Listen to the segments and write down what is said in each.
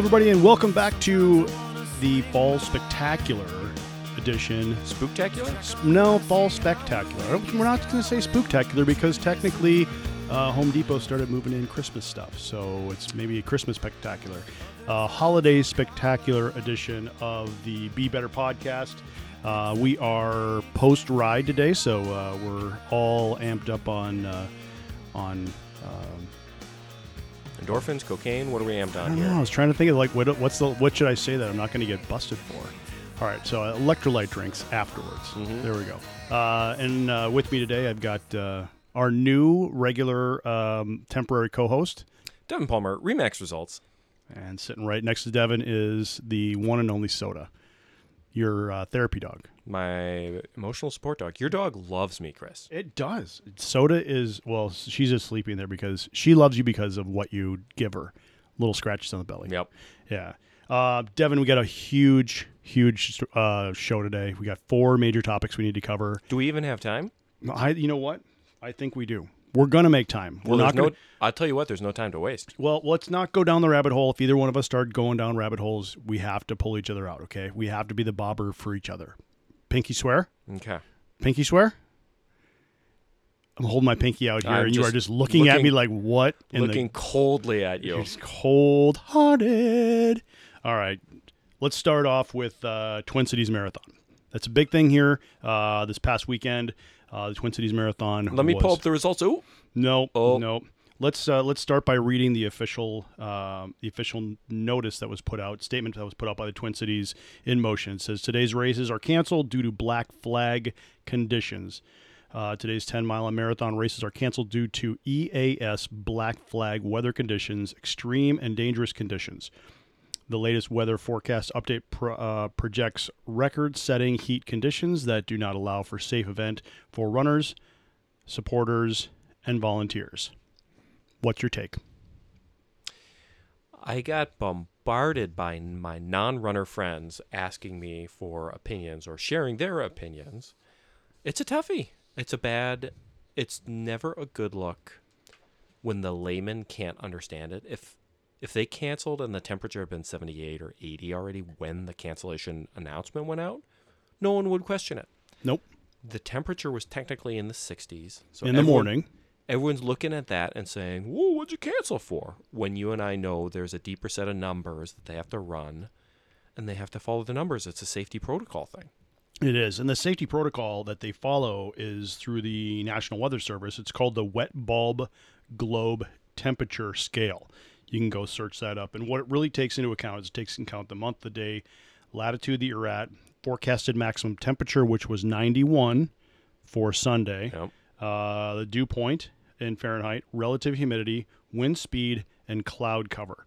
everybody, and welcome back to the Fall Spectacular edition. Spooktacular? No, Fall Spectacular. We're not going to say Spooktacular because technically uh, Home Depot started moving in Christmas stuff, so it's maybe a Christmas Spectacular. Uh, holiday Spectacular edition of the Be Better podcast. Uh, we are post ride today, so uh, we're all amped up on uh, on. Endorphins, cocaine, what are we amped I on don't know. I was trying to think of like what what's the what should I say that I'm not going to get busted for. All right, so uh, electrolyte drinks afterwards. Mhm. There we go. Uh, and uh, with me today, I've got uh, our new regular um, temporary co-host, Devon Palmer, RE/MAX results. and sitting right next to Devon is the one and only Soda, your uh, therapy dog. My emotional support dog. Your dog loves me, Kris. It does. Soda is well, she's just sleeping there because she loves you because of what you give her. Little scratches on the belly. Yep. Yeah. Uh, Devon, we got a huge, huge uh, show today. We got four major topics we need to cover. Do we even have time? I, you know what? I think we do. We're gonna make time. We're Well, not gonna. no. I'll tell you what. There's no time to waste. Well, let's not go down the rabbit hole. If either one of us start going down rabbit holes, we have to pull each other out. Okay? We have to be the bobber for each other. Pinky swear. Okay. Pinky swear. I'm holding my pinky out here, I'm and you are just just looking, at me like what? in the- Looking coldly at you. He's cold hearted. All right. Let's start off with uh, Twin Cities Marathon. That's a big thing here uh, this past weekend. Uh, the Twin Cities Marathon. Let me pull up the results. Ooh. No, Oh. no. Let's uh, let's start by reading the official um the official notice that was put out, statement that was put out by the Twin Cities in motion. It says today's races are canceled due to black flag conditions. Uh, today's 10 mile and marathon races are canceled due to EAS black flag weather conditions, extreme and dangerous conditions. The latest weather forecast update pro, uh, projects record setting heat conditions that do not allow for safe event for runners, supporters, and volunteers. What's your take? I got bombarded by my non-runner friends asking me for opinions or sharing their opinions. It's a toughie. It's a bad. It's never a good look when the layman can't understand it. If if they canceled and the temperature had been 78 or 80 already when the cancellation announcement went out, no one would question it. Nope. The temperature was technically in the 60s. So In the morning. Everyone's looking at that and saying, Whoa, what'd you cancel for? When you and I know there's a deeper set of numbers that they have to run and they have to follow the numbers. It's a safety protocol thing. It is. And the safety protocol that they follow is through the National Weather Service. It's called the Wet Bulb Globe Temperature Scale. You can go search that up. And what it really takes into account is it takes into account the month, the day, latitude that you're at, forecasted maximum temperature, which was 91 for Sunday, Yep. Uh, the dew point in Fahrenheit, relative humidity, wind speed, and cloud cover.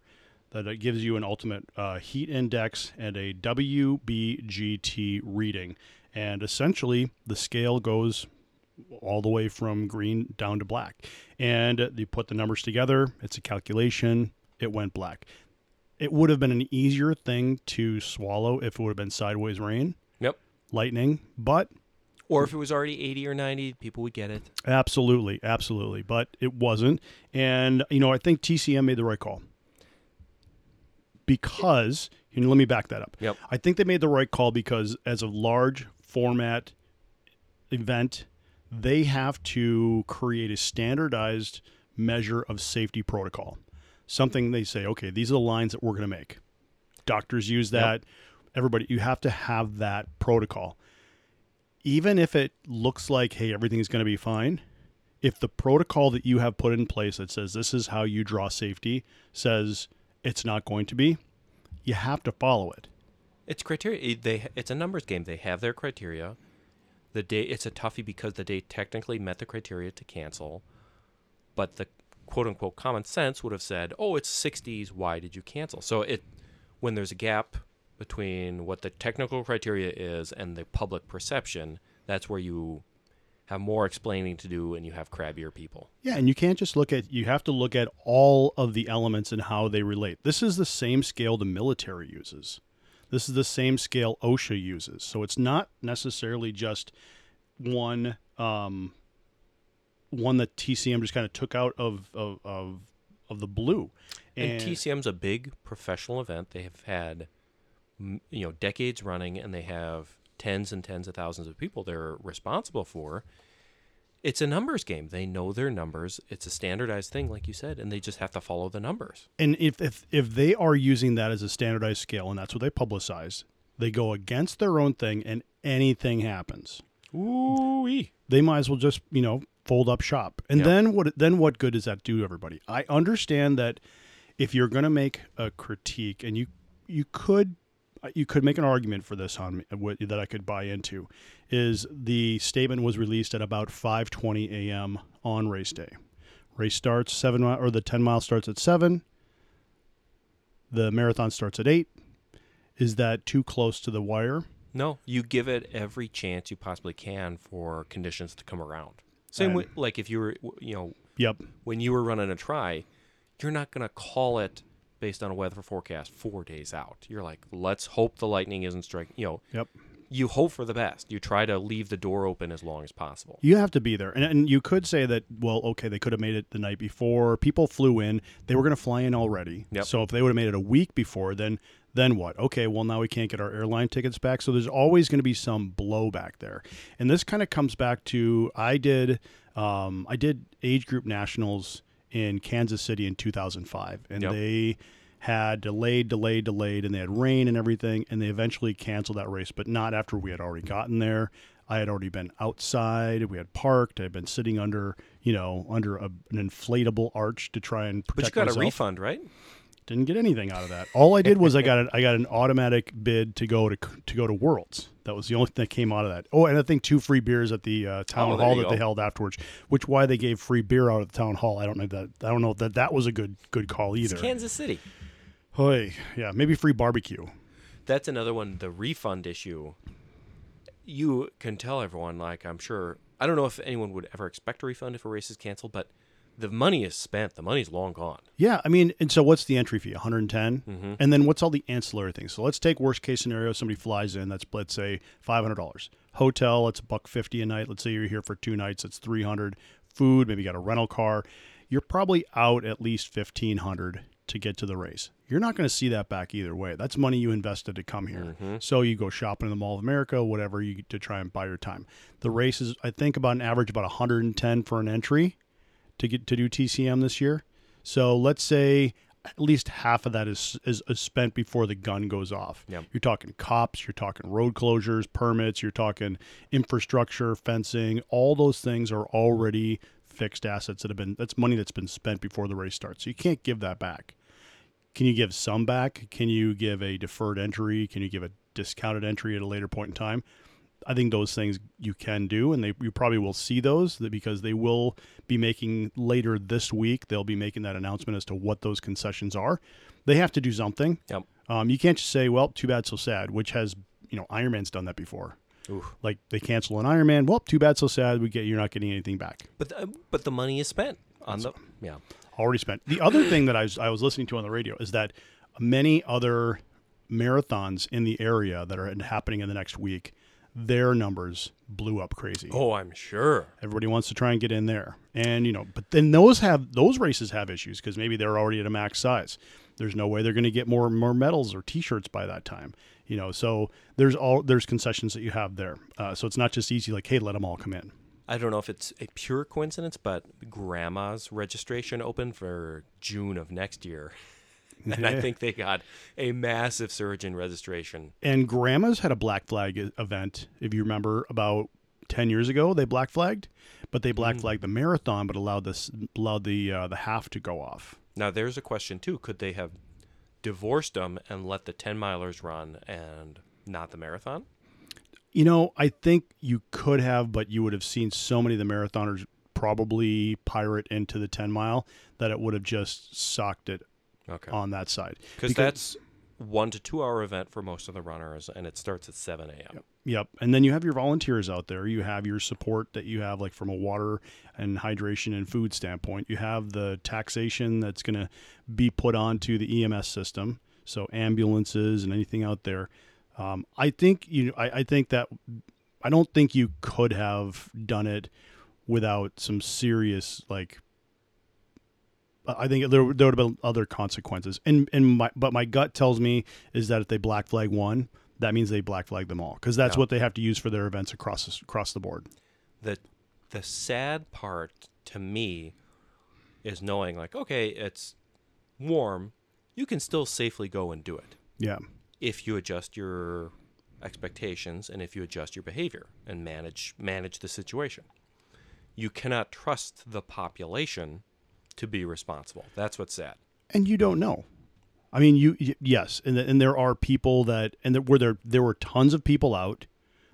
That it gives you an ultimate uh, heat index and a WBGT reading. And essentially, the scale goes all the way from green down to black. And you put the numbers together, it's a calculation, it went black. It would have been an easier thing to swallow if it would have been sideways rain, Yep. lightning, but Or if it was already 80 or 90, people would get it. Absolutely, absolutely, but it wasn't. And you know, I think TCM made the right call because. And let me back that up. Yep. I think they made the right call because as a large format event, they have to create a standardized measure of safety protocol. Something they say, okay, these are the lines that we're going to make. Doctors use that. Everybody, you have to have that protocol. Even if it looks like, hey, everything's going to be fine, if the protocol that you have put in place that says this is how you draw safety says it's not going to be, you have to follow it. It's criteria. Eh, they it's a numbers game. They have their criteria. The day it's a toughie because the day technically met the criteria to cancel, but the quote unquote common sense would have said, "Oh, it's 60s. Why did you cancel?" So it when there's a gap between what the technical criteria is and the public perception, that's where you have more explaining to do and you have crabbier people. Yeah, and you can't just look at you have to look at all of the elements and how they relate. This is the same scale the military uses. This is the same scale OSHA uses. So it's not necessarily just one um, one that TCM just kind of took out of of, of of the blue. And, TCM's a big professional event. They have had, you know, decades running, and they have tens and tens of thousands of people they're responsible for. It's a numbers game. They know their numbers. It's a standardized thing, like you said, and they just have to follow the numbers. And if, if if they are using that as a standardized scale and that's what they publicize, they go against their own thing and anything happens. Ooh, They might as well just, you know, fold up shop. And Yep. then what then what good does that do to everybody? I understand that if you're going to make a critique and you you could you could make an argument for this on that I could buy into is the statement was released at about 5:20 a.m. on race day. Race starts 7 or the 10 mile starts at 7. The marathon starts at 8. Is that too close to the wire? No, you give it every chance you possibly can for conditions to come around. Same And- way, like if you were, you know, Yep. when you were running a tri, you're not going to call it based on a weather forecast four days out. You're like, let's hope the lightning isn't striking. You know, Yep. you hope for the best. You try to leave the door open as long as possible. You have to be there. And, and you could say that, well, okay, they could have made it the night before. People flew in. They were going to fly in already. Yep. So if they would have made it a week before, then then what? Okay, well, now we can't get our airline tickets back. So there's always going to be some blowback there. And this kind of comes back to I did um, I did age group nationals in Kansas City in 2005. And Yep. they had delayed, delayed, delayed, and they had rain and everything, and they eventually canceled that race, but not after we had already mm. gotten there. I had already been outside. We had parked. I had been sitting under, you know, under a, an inflatable arch to try and protect. But you got myself. a refund, right? Didn't get anything out of that. All I did was I got an, I got an automatic bid to go to to go to Worlds. That was the only thing that came out of that. Oh, and I think two free beers at the uh, town Oh, hall you that they held afterwards. Which why they gave free beer out at the town hall. I don't know that. I don't know that that was a good good call either. It's Kansas City. Hoy, yeah, maybe free barbecue. That's another one. The refund issue. You can tell everyone, like I'm sure. I don't know if anyone would ever expect a refund if a race is canceled, but the money is spent. The money's long gone. Yeah, I mean, and so what's the entry fee? 110, Mm-hmm. and then what's all the ancillary things? So let's take worst case scenario: somebody flies in. That's let's say five hundred dollars. Hotel, it's a buck fifty a night. Let's say you're here for two nights. That's three hundred. Food, maybe you got a rental car. You're probably out at least fifteen hundred to get to the race. You're not going to see that back either way. That's money you invested to come here. So you go shopping in the Mall of America, whatever you to try and buy your time. The race is, I think, about an average about 110 for an entry to get to do TCM this year. So let's say at least half of that is, is, is spent before the gun goes off. Yep. You're talking cops, you're talking road closures, permits, you're talking infrastructure, fencing. All those things are already fixed assets that have been that's money that's been spent before the race starts. So you can't give that back. Can you give some back? Can you give a deferred entry? Can you give a discounted entry at a later point in time? I think those things you can do, and they you probably will see those because they will be making later this week. They'll be making that announcement as to what those concessions are. They have to do something. Yep. Um, you can't just say, "Well, too bad, so sad," which has you know Ironman's done that before. Oof. Like they cancel an Ironman. Well, too bad, so sad. We get you're not getting anything back. But the, but the money is spent on the yeah. already spent. The other thing that I was, I was listening to on the radio is that many other marathons in the area that are happening in the next week, their numbers blew up crazy. Oh, I'm sure. Everybody wants to try and get in there, and you know, but then those have those races have issues because maybe they're already at a max size. There's no way they're going to get more more medals or T-shirts by that time. You know, so there's all there's concessions that you have there. Uh, so it's not just easy like, hey, let them all come in. I don't know if it's a pure coincidence, but Grandma's registration opened for June of next year. And I think they got a massive surge in registration. And Grandma's had a Black Flag event, if you remember, about ten years ago. They black flagged, but they black flagged the marathon, but allowed this allowed the uh, the half to go off. Now, there's a question, too. Could they have divorced them and let the 10 milers run and not the marathon? You know, I think you could have, but you would have seen so many of the marathoners probably pirate into the ten mile that it would have just sucked it Okay. on that side. Because that's one to two hour event for most of the runners, and it starts at 7 a.m. Yep. And then you have your volunteers out there. You have your support that you have, like from a water and hydration and food standpoint. You have the taxation that's going to be put onto the EMS system. So ambulances and anything out there. Um, I think you. I, I think that I don't think you could have done it without some serious like I think there, there would have been other consequences. And and my but my gut tells me is that if they black flag one, that means they black flag them all because that's Yeah. what they have to use for their events across the- across the board. the the sad part to me is knowing like okay it's warm you can still safely go and do it Yeah. if you adjust your expectations and if you adjust your behavior and manage manage the situation you cannot trust the population to be responsible that's what's sad and you don't know. I mean, you y- yes, and th- and there are people that and there were there there were tons of people out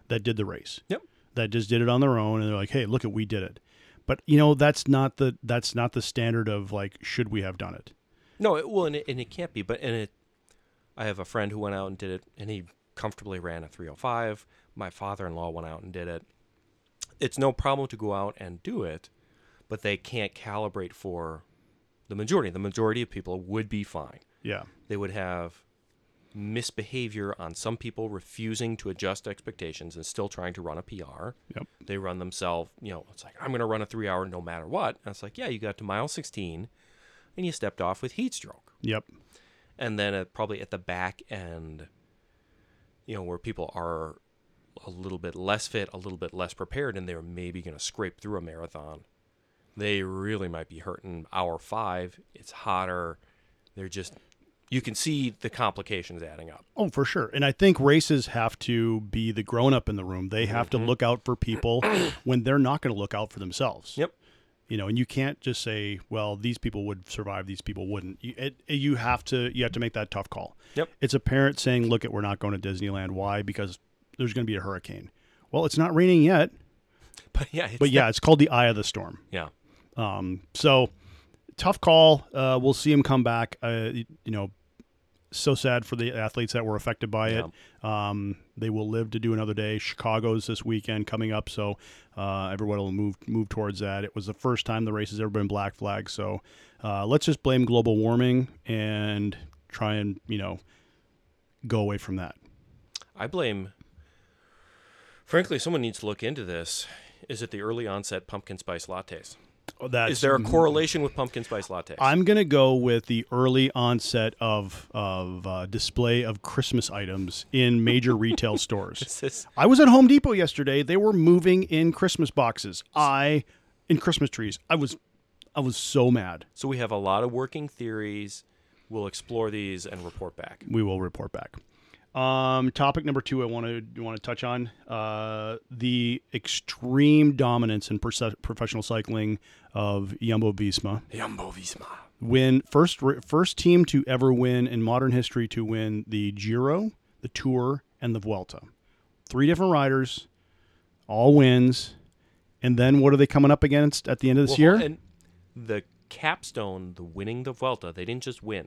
that did the race. Yep. That just did it on their own, and they're like, "Hey, look at we did it." But you know, that's not the that's not the standard of like should we have done it? no it, well and it, and it can't be but and it i have a friend who went out and did it and he comfortably ran a 305 my father-in-law went out and did it it's no problem to go out and do it but they can't calibrate for the majority the majority of people would be fine Yeah. they would have misbehavior on some people refusing to adjust expectations and still trying to run a PR. Yep. They run themselves, you know, it's like, I'm going to run a three hour no matter what. And it's like, yeah, you got to mile 16 and you stepped off with heat stroke. Yep. And then probably at the back end, you know, where people are a little bit less fit, a little bit less prepared, and they're maybe going to scrape through a marathon, they really might be hurting. Hour five, it's hotter. They're just, you can see the complications adding up. Oh, for sure. And I think races have to be the grown up in the room. They have to mm-hmm. look out for people when they're not going to look out for themselves. Yep. You know, and you can't just say, "Well, these people would survive; these people wouldn't." You, it, you have to you have to make that tough call. Yep. It's a parent saying, "Look, at we're not going to Disneyland. Why? Because there's going to be a hurricane." Well, it's not raining yet, But yeah, it's but yeah, it's called the eye of the storm. yeah. Um, so tough call. Uh, we'll see him come back. Uh, you know, so sad for the athletes that were affected by it. Um, they will live to do another day. Chicago's this weekend coming up, so uh, everyone will move move towards that. It was the first time the race has ever been black flag, so uh, let's just blame global warming and try and you know go away from that. I blame. Frankly, someone needs to look into this. Is it the early onset pumpkin spice lattes? That's, Is there a correlation with pumpkin spice lattes? I'm gonna go with the early onset of of uh, display of Christmas items in major retail stores. This I was at Home Depot yesterday. They were moving in Christmas boxes. I in Christmas trees. I was I was so mad. so we have a lot of working theories. We'll explore these and report back. We will report back. Um, topic number two, I want to want to touch on uh, the extreme dominance in perse- professional cycling of Jumbo Visma. Jumbo Visma. win first first team to ever win in modern history to win the Giro, the Tour, and the Vuelta. Three different riders, all wins, and then what are they coming up against at the end of this year? And the capstone, the winning the Vuelta, they didn't just win.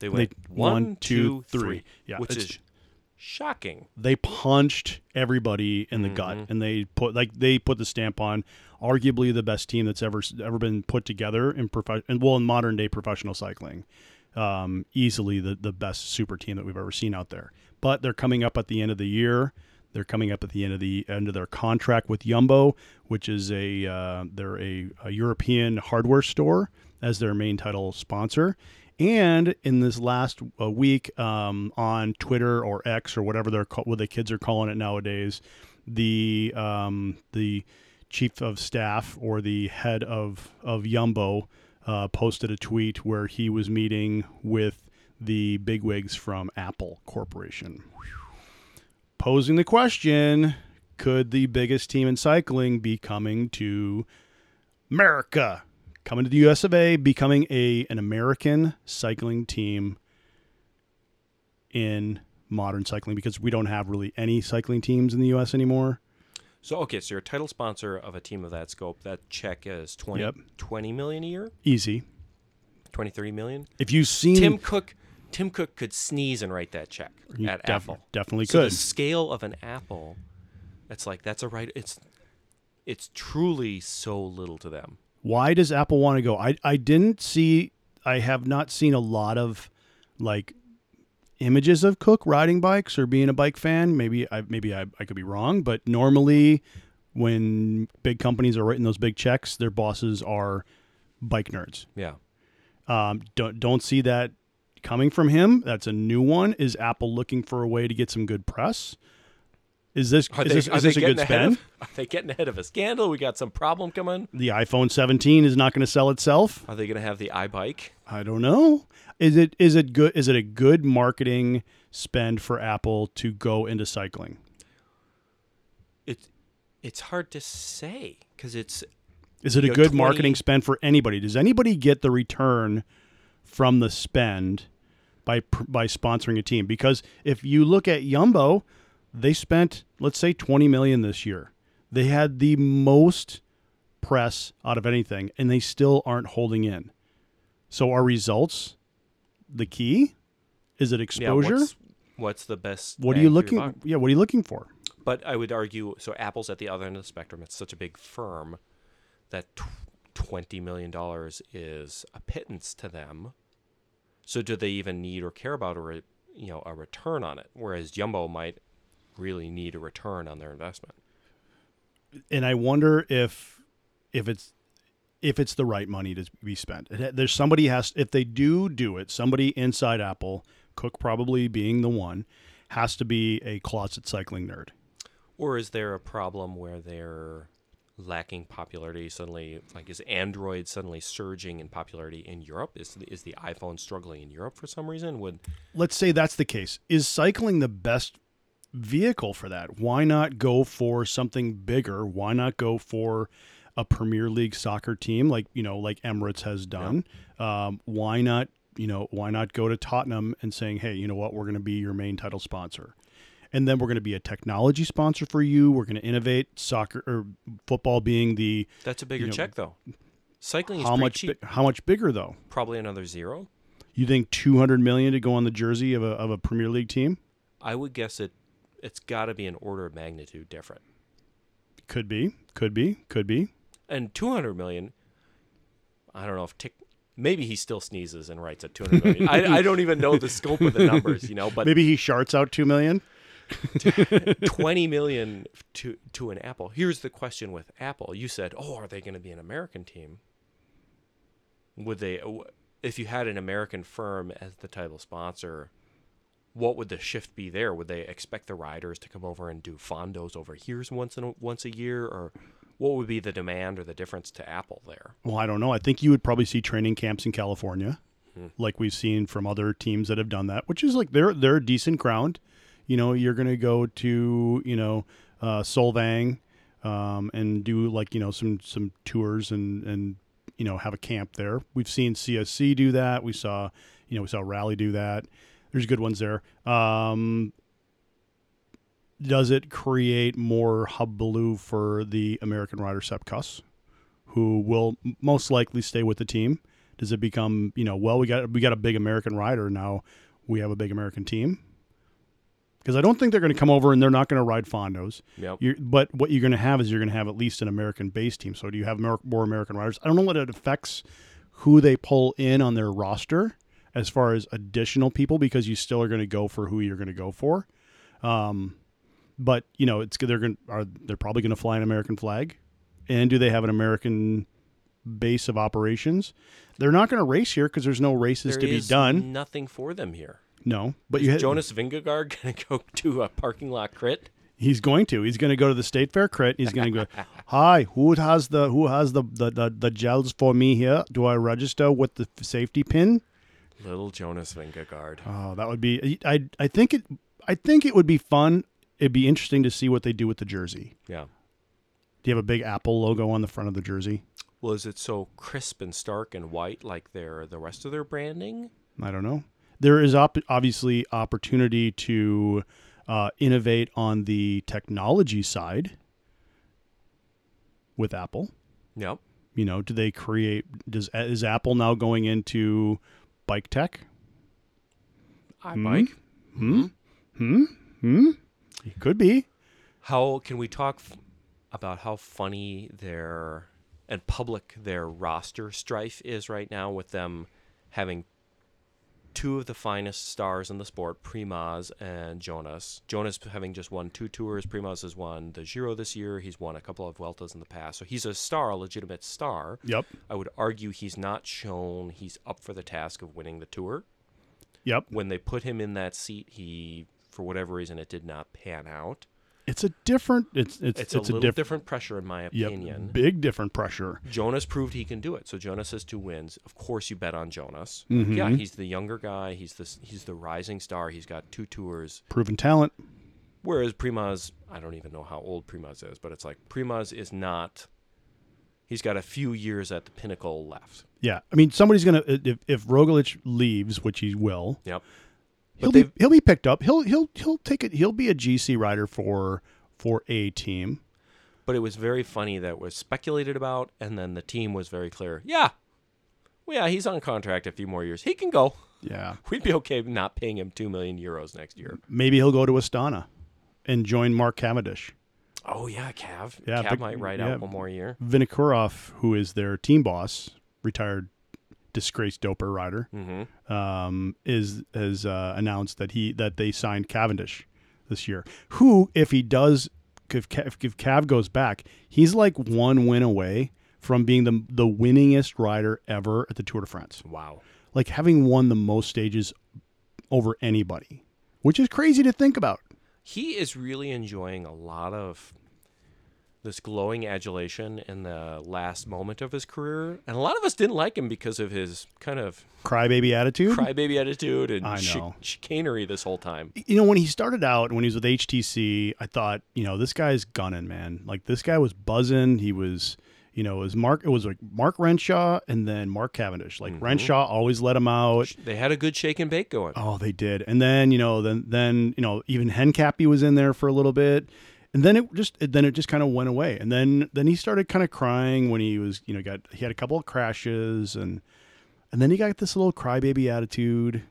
They went won, one, two, three. Yeah, which it's- is shocking. they punched everybody in the Mm-hmm. gut, and they put like they put the stamp on arguably the best team that's ever ever been put together in prof- and well in modern day professional cycling. Um, easily the the best super team that we've ever seen out there. But they're coming up at the end of the year. They're coming up at the end of the end of their contract with Jumbo which is a uh, they're a, a European hardware store as their main title sponsor. And in this last uh, week um, on Twitter or X or whatever they're what the kids are calling it nowadays, the um, the chief of staff or the head of of Jumbo uh, posted a tweet where he was meeting with the bigwigs from Apple Corporation, posing the question: Could the biggest team in cycling be coming to America? Coming to the U.S. of A., becoming a an American cycling team in modern cycling because we don't have really any cycling teams in the U.S. anymore. So okay, so you're a title sponsor of a team of that scope. That check is 20, Yep. 20 million a year, Easy. 20, 30 million. If you've seen Tim Cook, Tim Cook could sneeze and write that check You at def- Apple. definitely so could. the scale of an apple, it's like that's a right. It's it's truly so little to them. Why does Apple want to go? I I didn't see. I have not seen a lot of like images of Cook riding bikes or being a bike fan. Maybe I maybe I, I could be wrong, but normally when big companies are writing those big checks, their bosses are bike nerds. Yeah. Um, don't don't see that coming from him. That's a new one. Is Apple looking for a way to get some good press? Is this Are is they, this, is this a good spend? Of, are they getting ahead of a scandal? We got some problem coming. The iPhone 17 is not going to sell itself. Are they going to have the iBike? I don't know. Is it is it good? Is it a good marketing spend for Apple to go into cycling? It's it's hard to say because it's Is it a good 20 marketing spend for anybody? Does anybody get the return from the spend by by sponsoring a team? Because if you look at Jumbo, they spent let's say 20 million this year. They had the most press out of anything and they still aren't holding in. So are results the key? Is it yeah. exposure? What's, what's the best? what are you looking? Yeah, what are you looking for? But I would argue so. Apple's at the other end of the spectrum. It's such a big firm that tw- twenty million dollars is a pittance to them. So do they even need or care about a re- you know a return on it? Whereas Jumbo might really need a return on their investment. and I wonder if if it's if it's the right money to be spent. There's somebody has if they do do it, somebody inside Apple, Cook probably being the one, has to be a closet cycling nerd. Or is there a problem where they're lacking popularity suddenly? Like, is Android suddenly surging in popularity in Europe? Is is the iPhone struggling in Europe for some reason? Would Let's say that's the case. Is cycling the best vehicle for that? Why not go for something bigger? Why not go for a Premier League soccer team like you know like Emirates has done? Um, why not you know why not go to Tottenham and saying hey you know what we're going to be your main title sponsor, and then we're going to be a technology sponsor for you. We're going to innovate soccer or football being the that's a bigger know, check though? Cycling is how much cheap. bi- how much bigger though? Probably another zero. You think two hundred million to go on the jersey of a of a Premier League team? I would guess it. It's got to be an order of magnitude different. Could be, could be, could be. And 200 million. I don't know if tick. Maybe he still sneezes and writes at 200 million. I, I don't even know the scope of the numbers, you know. But Maybe he sharts out two million. 20 million to to an Apple. Here's the question with Apple. You said, "Oh, are they going to be an American team?" Would they if you had an American firm as the title sponsor, what would the shift be there? Would they expect the riders to come over and do fondos over here once in a, once a year or what would be the demand or the difference to Apple there? Well, I don't know. I think you would probably see training camps in California, Hmm. like we've seen from other teams that have done that, which is like they're they're a decent ground. You know, you're going to go to you know uh, Solvang um, and do like you know some some tours and and you know have a camp there. We've seen CSC do that. We saw you know we saw Rally do that. There's good ones there. Um, does it create more hullabaloo for the American rider Sepp Kuss, who will most likely stay with the team? Does it become you know well we got we got a big American rider now we have a big American team? Because I don't think they're going to come over and they're not going to ride Fondos. Yep. You're, but what you're going to have is you're going to have at least an American based team. So do you have more American riders? I don't know what it affects who they pull in on their roster as far as additional people because you still are going to go for who you're going to go for. Um, but you know, it's they're going are they're probably going to fly an American flag, and do they have an American base of operations? They're not going to race here because there's no races There to be done. Nothing for them here. No, but Is you Jonas Vingegaard going to go to a parking lot crit? He's going to. He's going to go to the state fair crit. He's going to go. Hi, who has the who has the, the the the gels for me here? Do I register with the safety pin? Little Jonas Vingegaard. Oh, that would be. I I think it. I think it would be fun. It'd be interesting to see what they do with the jersey. Yeah. Do you have a big Apple logo on the front of the jersey? Well, is it so crisp and stark and white like their the rest of their branding? I don't know. There is op- obviously opportunity to uh, innovate on the technology side with Apple. Yep. You know, do they create? Does is Apple now going into bike tech? iBike. Hmm. Hmm. Hmm. It could be. How can we talk f- about how funny their and public their roster strife is right now with them having two of the finest stars in the sport, Primoz and Jonas. Jonas having just won two tours. Primoz has won the Giro this year. He's won a couple of Vueltas in the past. So he's a star, a legitimate star. Yep. I would argue he's not shown he's up for the task of winning the tour. Yep. When they put him in that seat, he, for whatever reason, it did not pan out. It's a different. It's it's It's, it's, a little diff- different pressure, in my Yep. opinion. Big different pressure. Jonas proved he can do it. So Jonas has two wins. Of course, you bet on Jonas. Mhm. Yeah, he's the younger guy. He's the he's the rising star. He's got two tours. Proven talent. Whereas Primoz, I don't even know how old Primoz is, but it's like Primoz is not. He's got a few years at the pinnacle left. Yeah. I mean, somebody's gonna if if Roglic leaves, which he will. Yep. He'll be he'll be picked up. He'll he'll he'll take it. He'll be a GC rider for for a team. but it was very funny that was speculated about, and then the team was very clear. Yeah, well, yeah, he's on contract a few more years. He can go. Yeah. We'd be okay not paying him two million euros next year. Maybe he'll go to Astana and join Mark Cavendish. Oh yeah, Cav. Yeah, Cav Vic- might ride yeah. out one more year. Vinokurov, who is their team boss, retired disgraced doper rider, Mm-hmm. um, is has uh, announced that he that they signed Cavendish this year. Who, if he does, if Cav, if Cav goes back, he's like one win away from being the the winningest rider ever at the Tour de France. Wow. Like having won the most stages over anybody, which is crazy to think about. He is really enjoying a lot of this glowing adulation in the last moment of his career, and a lot of us didn't like him because of his kind of Crybaby attitude. crybaby attitude and know. chicanery this whole time. you know, when he started out, when he was with HTC, I thought, you know, this guy's gunning, man. Like this guy was buzzing. He was, you know, it was Mark. It was like Mark Renshaw and then Mark Cavendish. Like mm-hmm. Renshaw always let him out. They had a good shake and bake going. Oh, they did. And then you know, then then you know, even Hincapie was in there for a little bit. And then it just then it just kind of went away. And then then he started kind of crying when he was, you know, got he had a couple of crashes and and then he got this little crybaby attitude.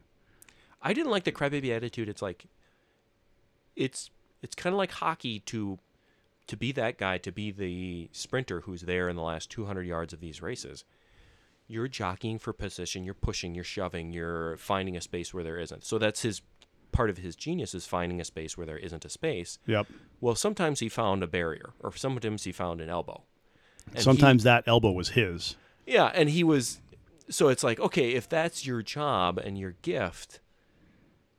I didn't like the crybaby attitude. It's like it's it's kind of like hockey to to be that guy, to be the sprinter who's there in the last 200 yards of these races. You're jockeying for position, you're pushing, you're shoving, you're finding a space where there isn't. So that's his part of his genius is finding a space where there isn't a space. Yep. Well, sometimes he found a barrier, or sometimes he found an elbow. And he- Sometimes that elbow was his. yeah, and he was so it's like, okay, if that's your job and your gift,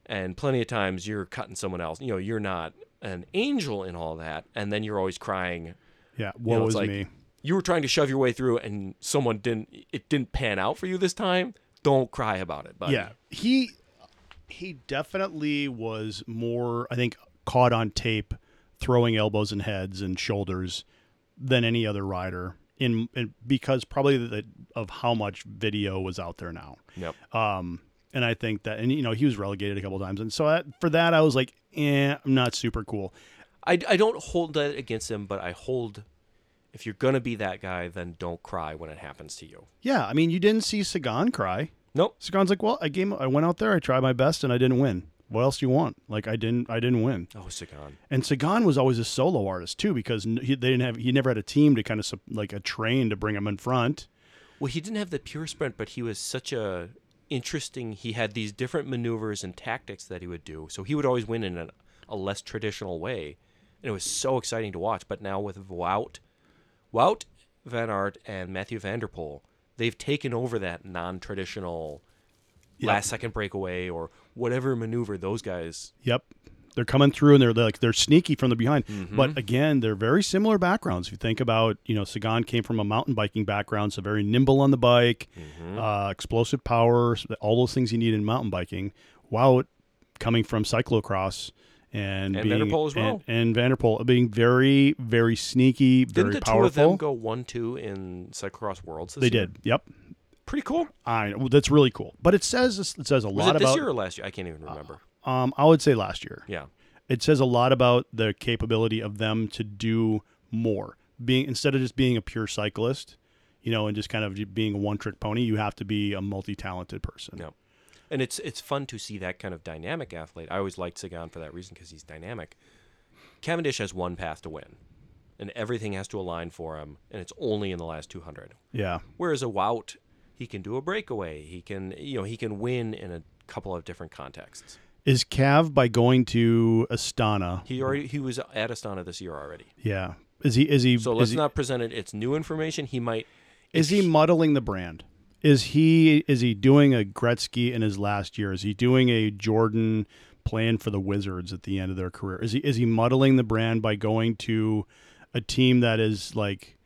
and plenty of times you're cutting someone else, you know, you're not an angel in all that, and then you're always crying. Yeah, You woe know, is like me. you were trying to shove your way through and someone didn't it didn't pan out for you this time. Don't cry about it, buddy. Yeah, he he definitely was more, I think, caught on tape throwing elbows and heads and shoulders than any other rider. In, in because probably the, of how much video was out there now. Yep. Um, and I think that, and you know, he was relegated a couple times, and so that, for that, I was like, eh, I'm not super cool. I, I don't hold that against him, but I hold if you're gonna be that guy, then don't cry when it happens to you. Yeah, I mean, you didn't see Sagan cry. Nope. Sagan's like, well, I game, I went out there, I tried my best, and I didn't win. What else do you want? Like, I didn't, I didn't win. Oh, Sagan. And Sagan was always a solo artist too, because he, they didn't have, he never had a team to kind of like a train to bring him in front. Well, he didn't have the pure sprint, but he was such a interesting. He had these different maneuvers and tactics that he would do, so he would always win in a, a less traditional way, and it was so exciting to watch. But now with Wout, Wout, Van Aert, and Mathieu Van Der Poel, they've taken over that non-traditional Yep. last second breakaway or whatever maneuver those guys. Yep. They're coming through and they're like they're sneaky from the behind. Mm-hmm. But again, they're very similar backgrounds. If you think about, you know, Sagan came from a mountain biking background, so very nimble on the bike, Mm-hmm. uh, explosive power, all those things you need in mountain biking. Wout coming from cyclocross and, And being Van der Poel as well. and, and Van der Poel being very, very sneaky, very Didn't the powerful. two of them go one-two in Cyclocross Worlds? This they year? did. Yep. Pretty cool. I know. That's really cool. But it says it says a Was lot it this about year or last year? I can't even remember. um I would say last year. yeah. It says a lot about the capability of them to do more. Being instead of just being a pure cyclist, you know, and just kind of being a one-trick pony, you have to be a multi-talented person. No. And it's it's fun to see that kind of dynamic athlete. I always liked Sagan for that reason because he's dynamic. Cavendish has one path to win, and everything has to align for him, and it's only in the last 200. Yeah. Whereas a Wout, he can do a breakaway. He can you know he can win in a couple of different contexts. Is Cav by going to Astana? He already he was at Astana this year already. Yeah. Is he? Is he? So let's he, not present it. It's new information. He might. Is if he muddling the brand? Is he? Is he doing a Gretzky in his last year? Is he doing a Jordan plan for the Wizards at the end of their career? Is he? Is he muddling the brand by going to a team that is like,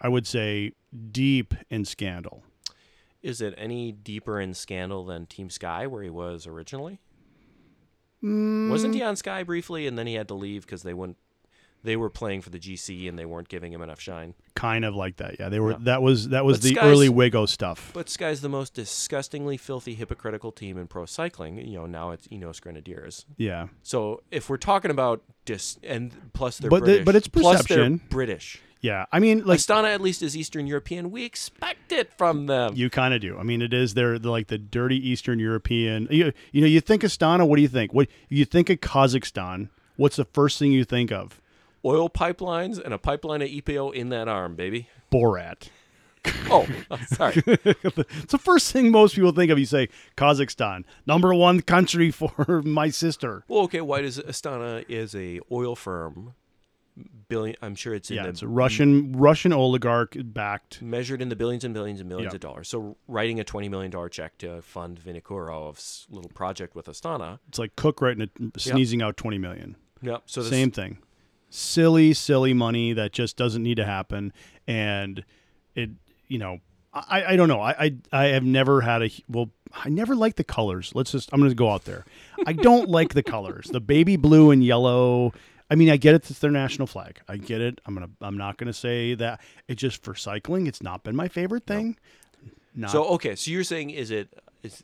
I would say, deep in scandal? Is it any deeper in scandal than Team Sky, where he was originally? Mm. Wasn't he on Sky briefly, and then he had to leave because they wouldn't. They were playing for the GC, and they weren't giving him enough shine. kind of like that? Yeah, they were. Yeah. That was that was But the Sky's- early Wiggo stuff. But Sky's the most disgustingly filthy, hypocritical team in pro cycling. You know, now it's Ineos Grenadiers. yeah, So if we're talking about dis, and plus they're But the- British, but it's plus they're perception. British. yeah. I mean, like Astana at least is Eastern European. We expect it from them. You kind of do. I mean, it is they're, they're like the dirty Eastern European. You, you know, you think Astana. What do you think? What you think of Kazakhstan? What's the first thing you think of? Oil pipelines and a pipeline of EPO in that arm, baby. Borat. Oh, sorry. it's the first thing most people think of. You say Kazakhstan, number one country for my sister. well, okay. Why does Astana is a oil firm? Billion. I'm sure it's in Yeah, the it's a Russian Russian oligarch backed. measured in the billions and billions and millions Yeah. of dollars. So writing a twenty million dollar check to fund Vinokurov's little project with Astana. It's like Cook writing a, sneezing out twenty million. Yep. So this, Same thing. Silly, silly money that just doesn't need to happen, and it, you know, I, I don't know. I, I, I have never had a well. I never liked the colors. Let's just. I'm going to go out there. I don't like the colors. The baby blue and yellow. I mean, I get it. It's their national flag. I get it. I'm gonna. I'm not gonna say that. It just for cycling. It's not been my favorite thing. Not, So okay, so you're saying is it is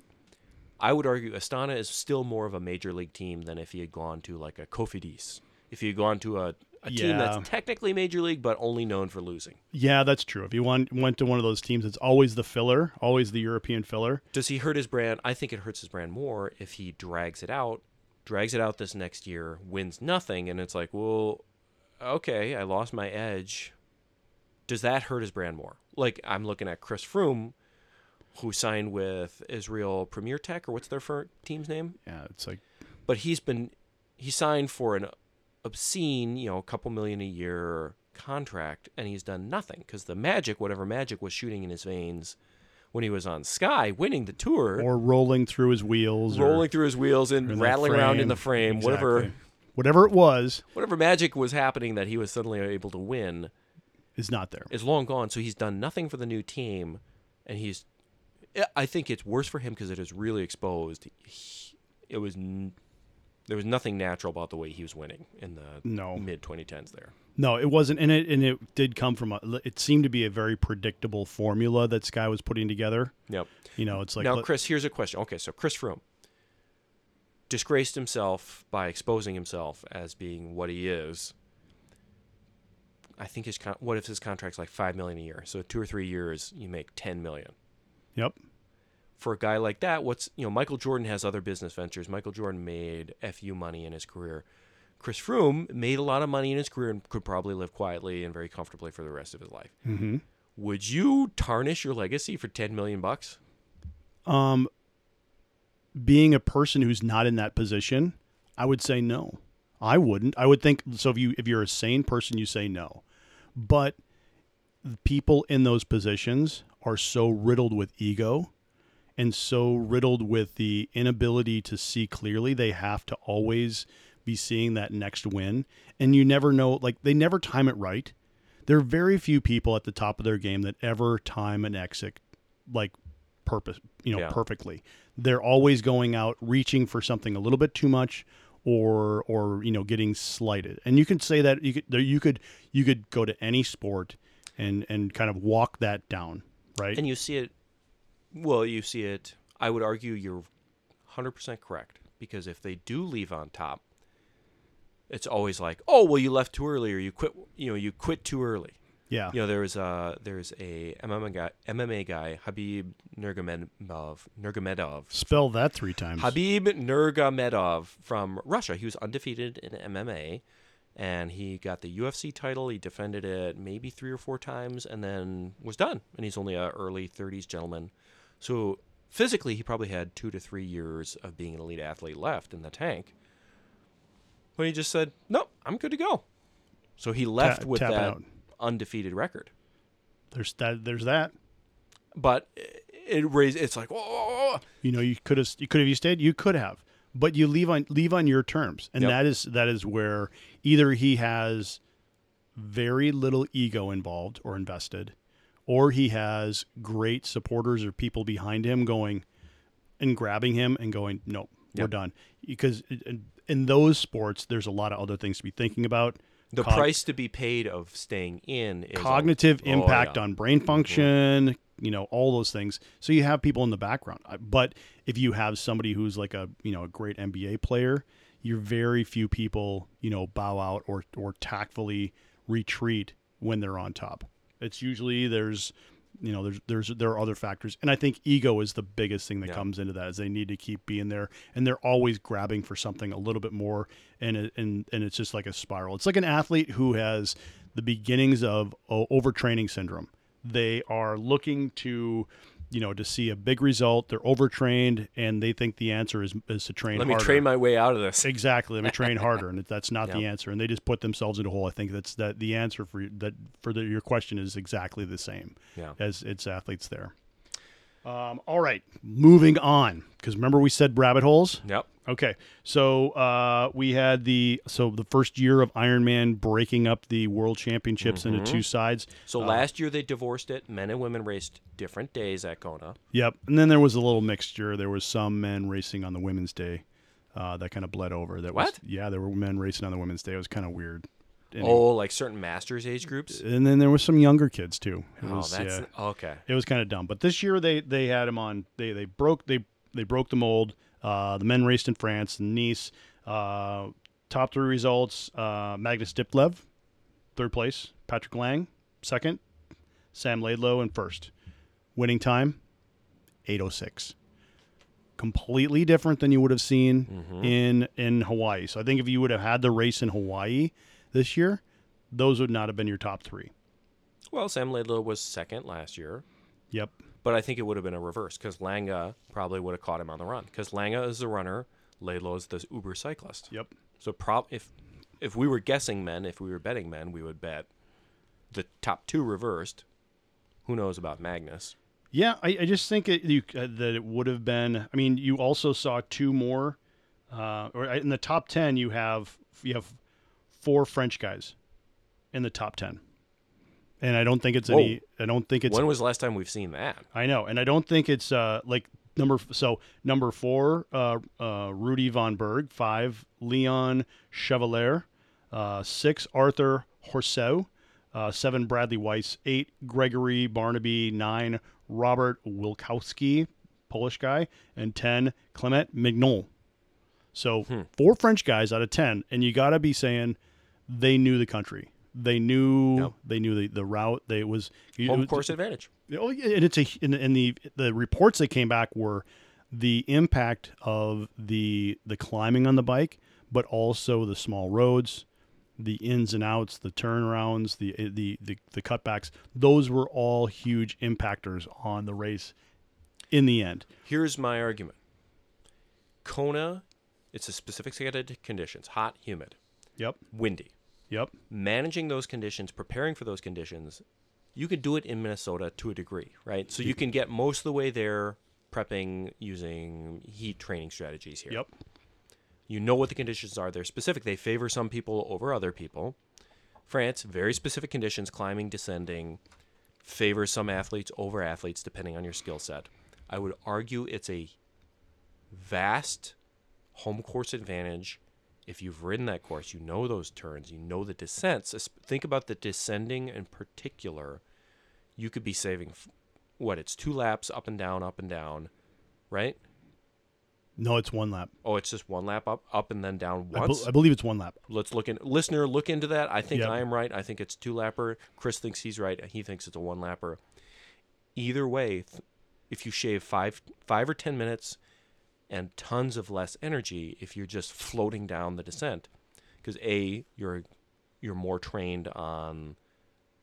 I would argue Astana is still more of a major league team than if he had gone to like a Cofidis. If you go gone to a, a team that's technically major league but only known for losing. yeah, that's true. If you want, went to one of those teams, it's always the filler, always the European filler. Does he hurt his brand? I think it hurts his brand more if he drags it out, drags it out this next year, wins nothing, and it's like, well, okay, I lost my edge. Does that hurt his brand more? Like I'm looking at Chris Froome, who signed with Israel Premier Tech, or what's their team's name? Yeah, it's like but he's been he signed for an obscene, you know, a couple million a year contract, and he's done nothing because the magic, whatever magic was shooting in his veins when he was on Sky, winning the tour, or rolling through his wheels, or- rolling through his wheels and rattling around in the frame. frame, whatever whatever it was whatever magic was happening that he was suddenly able to win is not there. is long gone. So he's done nothing for the new team, and he's. I think it's worse for him because it is really exposed. He, it was. There was nothing natural about the way he was winning in the No. mid 2010s there. No, it wasn't, and it and it did come from a. It seemed to be a very predictable formula that Sky was putting together. Yep. You know, it's like now, Kris, here's a question. Okay, so Chris Froome disgraced himself by exposing himself as being what he is. I think his con- what if his contract's like five million a year? So two or three years, you make ten million. Yep. For a guy like that, what's you know Michael Jordan has other business ventures. Michael Jordan made fu money in his career. Chris Froome made a lot of money in his career and could probably live quietly and very comfortably for the rest of his life. Mm-hmm. Would you tarnish your legacy for ten million bucks? Um, being a person who's not in that position, I would say no. I wouldn't. I would think so. If you if you're a sane person, you say no. But people in those positions are so riddled with ego and so riddled with the inability to see clearly. They have to always be seeing that next win, and you never know. Like they never time it right. There are very few people at the top of their game that ever time an exit like purpose, you know, Yeah. perfectly. They're always going out reaching for something a little bit too much or or you know getting slighted. And you can say that you could you could you could go to any sport and and kind of walk that down, right? And you see it, well, you see it. I would argue you're 100% correct because if they do leave on top, it's always like, oh, well, you left too early or you quit, you know, you quit too early. yeah. You know, there was a there's a MMA guy, MMA guy, Habib Nurmagomedov, Nurmagomedov, Spell that 3 times. Habib Nurmagomedov from Russia. He was undefeated in MMA, and he got the UFC title. He defended it maybe three or four times, and then was done. And he's only a early 30s gentleman. So physically he probably had two to three years of being an elite athlete left in the tank. But he just said, "Nope, I'm good to go." So he left Ta- with that out. undefeated record. There's that. There's that. But it- raised. It's like, whoa. You know, you could have. You could have. You stayed. You could have. But you leave on leave on your terms, and Yep. that is that is where either he has very little ego involved or invested, or he has great supporters or people behind him going and grabbing him and going, "Nope, we're done." Because in, in those sports, there's a lot of other things to be thinking about. the Cog- price to be paid of staying in is a- cognitive Oh, impact yeah. on brain mm-hmm. function, you know, all those things. So you have people in the background. Uh, But if you have somebody who's like a, you know, a great NBA player, you're very few people, you know, bow out or or tactfully retreat when they're on top. It's usually there's you know, there's there's there are other factors. And I think ego is the biggest thing that Yeah. comes into that is they need to keep being there and they're always grabbing for something a little bit more and it, and and it's just like a spiral. It's like an athlete who has the beginnings of o- overtraining syndrome. They are looking to you know to see a big result. They're overtrained and they think the answer is is to train Let me harder. train my way out of this. Exactly. Let me train harder, and that's not the answer. And they just put themselves in a hole. I think that's that the answer for that for the, your question is exactly the same Yeah. as its athletes there. Um, all right, moving on because remember we said rabbit holes. Yep. Okay, so uh, we had the so the first year of Ironman breaking up the World Championships into two sides. So last year they divorced it. Men and women raced different days at Kona. Yep, and then there was a little mixture. There was some men racing on the Women's Day. Uh, that kind of bled over. That was What? yeah, there were men racing on the Women's Day. It was kind of weird. Anyway. Oh, like certain masters age groups. and then there was some younger kids too. It Oh, was, that's yeah, okay. it was kind of dumb. But this year they they had him on. They they broke they they broke the mold. Uh, the men raced in France, Nice. Uh, top three results: uh, Magnus Ditlev, third place; Patrick Lange, second; Sam Laidlow in first. Winning time: eight oh six. Completely different than you would have seen in in Hawaii. So I think if you would have had the race in Hawaii this year, those would not have been your top three. Well, Sam Laidlow was second last year, Yep. but I think it would have been a reverse because Lange probably would have caught him on the run because Lange is the runner, Laidlow is the Uber cyclist. Yep. So prob if if we were guessing men, if we were betting men, we would bet the top two reversed. Who knows about Magnus? Yeah, I, I just think it, you, uh, that it would have been. I mean, you also saw two more, uh, or in the top ten, you have you have four French guys in the top ten, and I don't think it's any. I don't think it's. when was the last time we've seen that? I know, and I don't think it's uh, like number. So number four, uh, uh, Rudy von Berg. Five, Leon Chevalier. Uh, six, Arthur Horseau. Uh, seven, Bradley Weiss. Eight, Gregory Barnaby. Nine, Robert Wilkowski, Polish guy, and ten, Clement Mignon. So four French guys out of ten, and you got to be saying they knew the country. They knew Yep. they knew the, the route. They it was it Home was- course advantage. Oh, and it's a and, and the the reports that came back were the impact of the the climbing on the bike, but also the small roads, the ins and outs, the turnarounds, the eh, the the, the cutbacks. Those were all huge impactors on the race. In the end, Here's my argument. Kona, it's a specific set of conditions: hot, humid, yep, windy. Yep, managing those conditions, preparing for those conditions, you could do it in Minnesota to a degree, right? So you can get most of the way there prepping using heat training strategies here. yep, You know what the conditions are. They're specific. They favor some people over other people. France, very specific conditions, climbing, descending, favors some athletes over athletes depending on your skill set. I would argue it's a vast home course advantage. If you've ridden that course, you know those turns, you know the descents. Think about the descending in particular. You could be saving what? It's two laps up and down, up and down, right? no, it's one lap. Oh, it's just one lap up, up and then down I, bel- once. I believe it's one lap. Let's look in. Listener, look into that. I think Yep. I am right. I think it's two lapper. Kris thinks he's right. He thinks it's a one lapper. Either way, if you shave five, five or ten minutes, and tons of less energy, if you're just floating down the descent, because a you're you're more trained on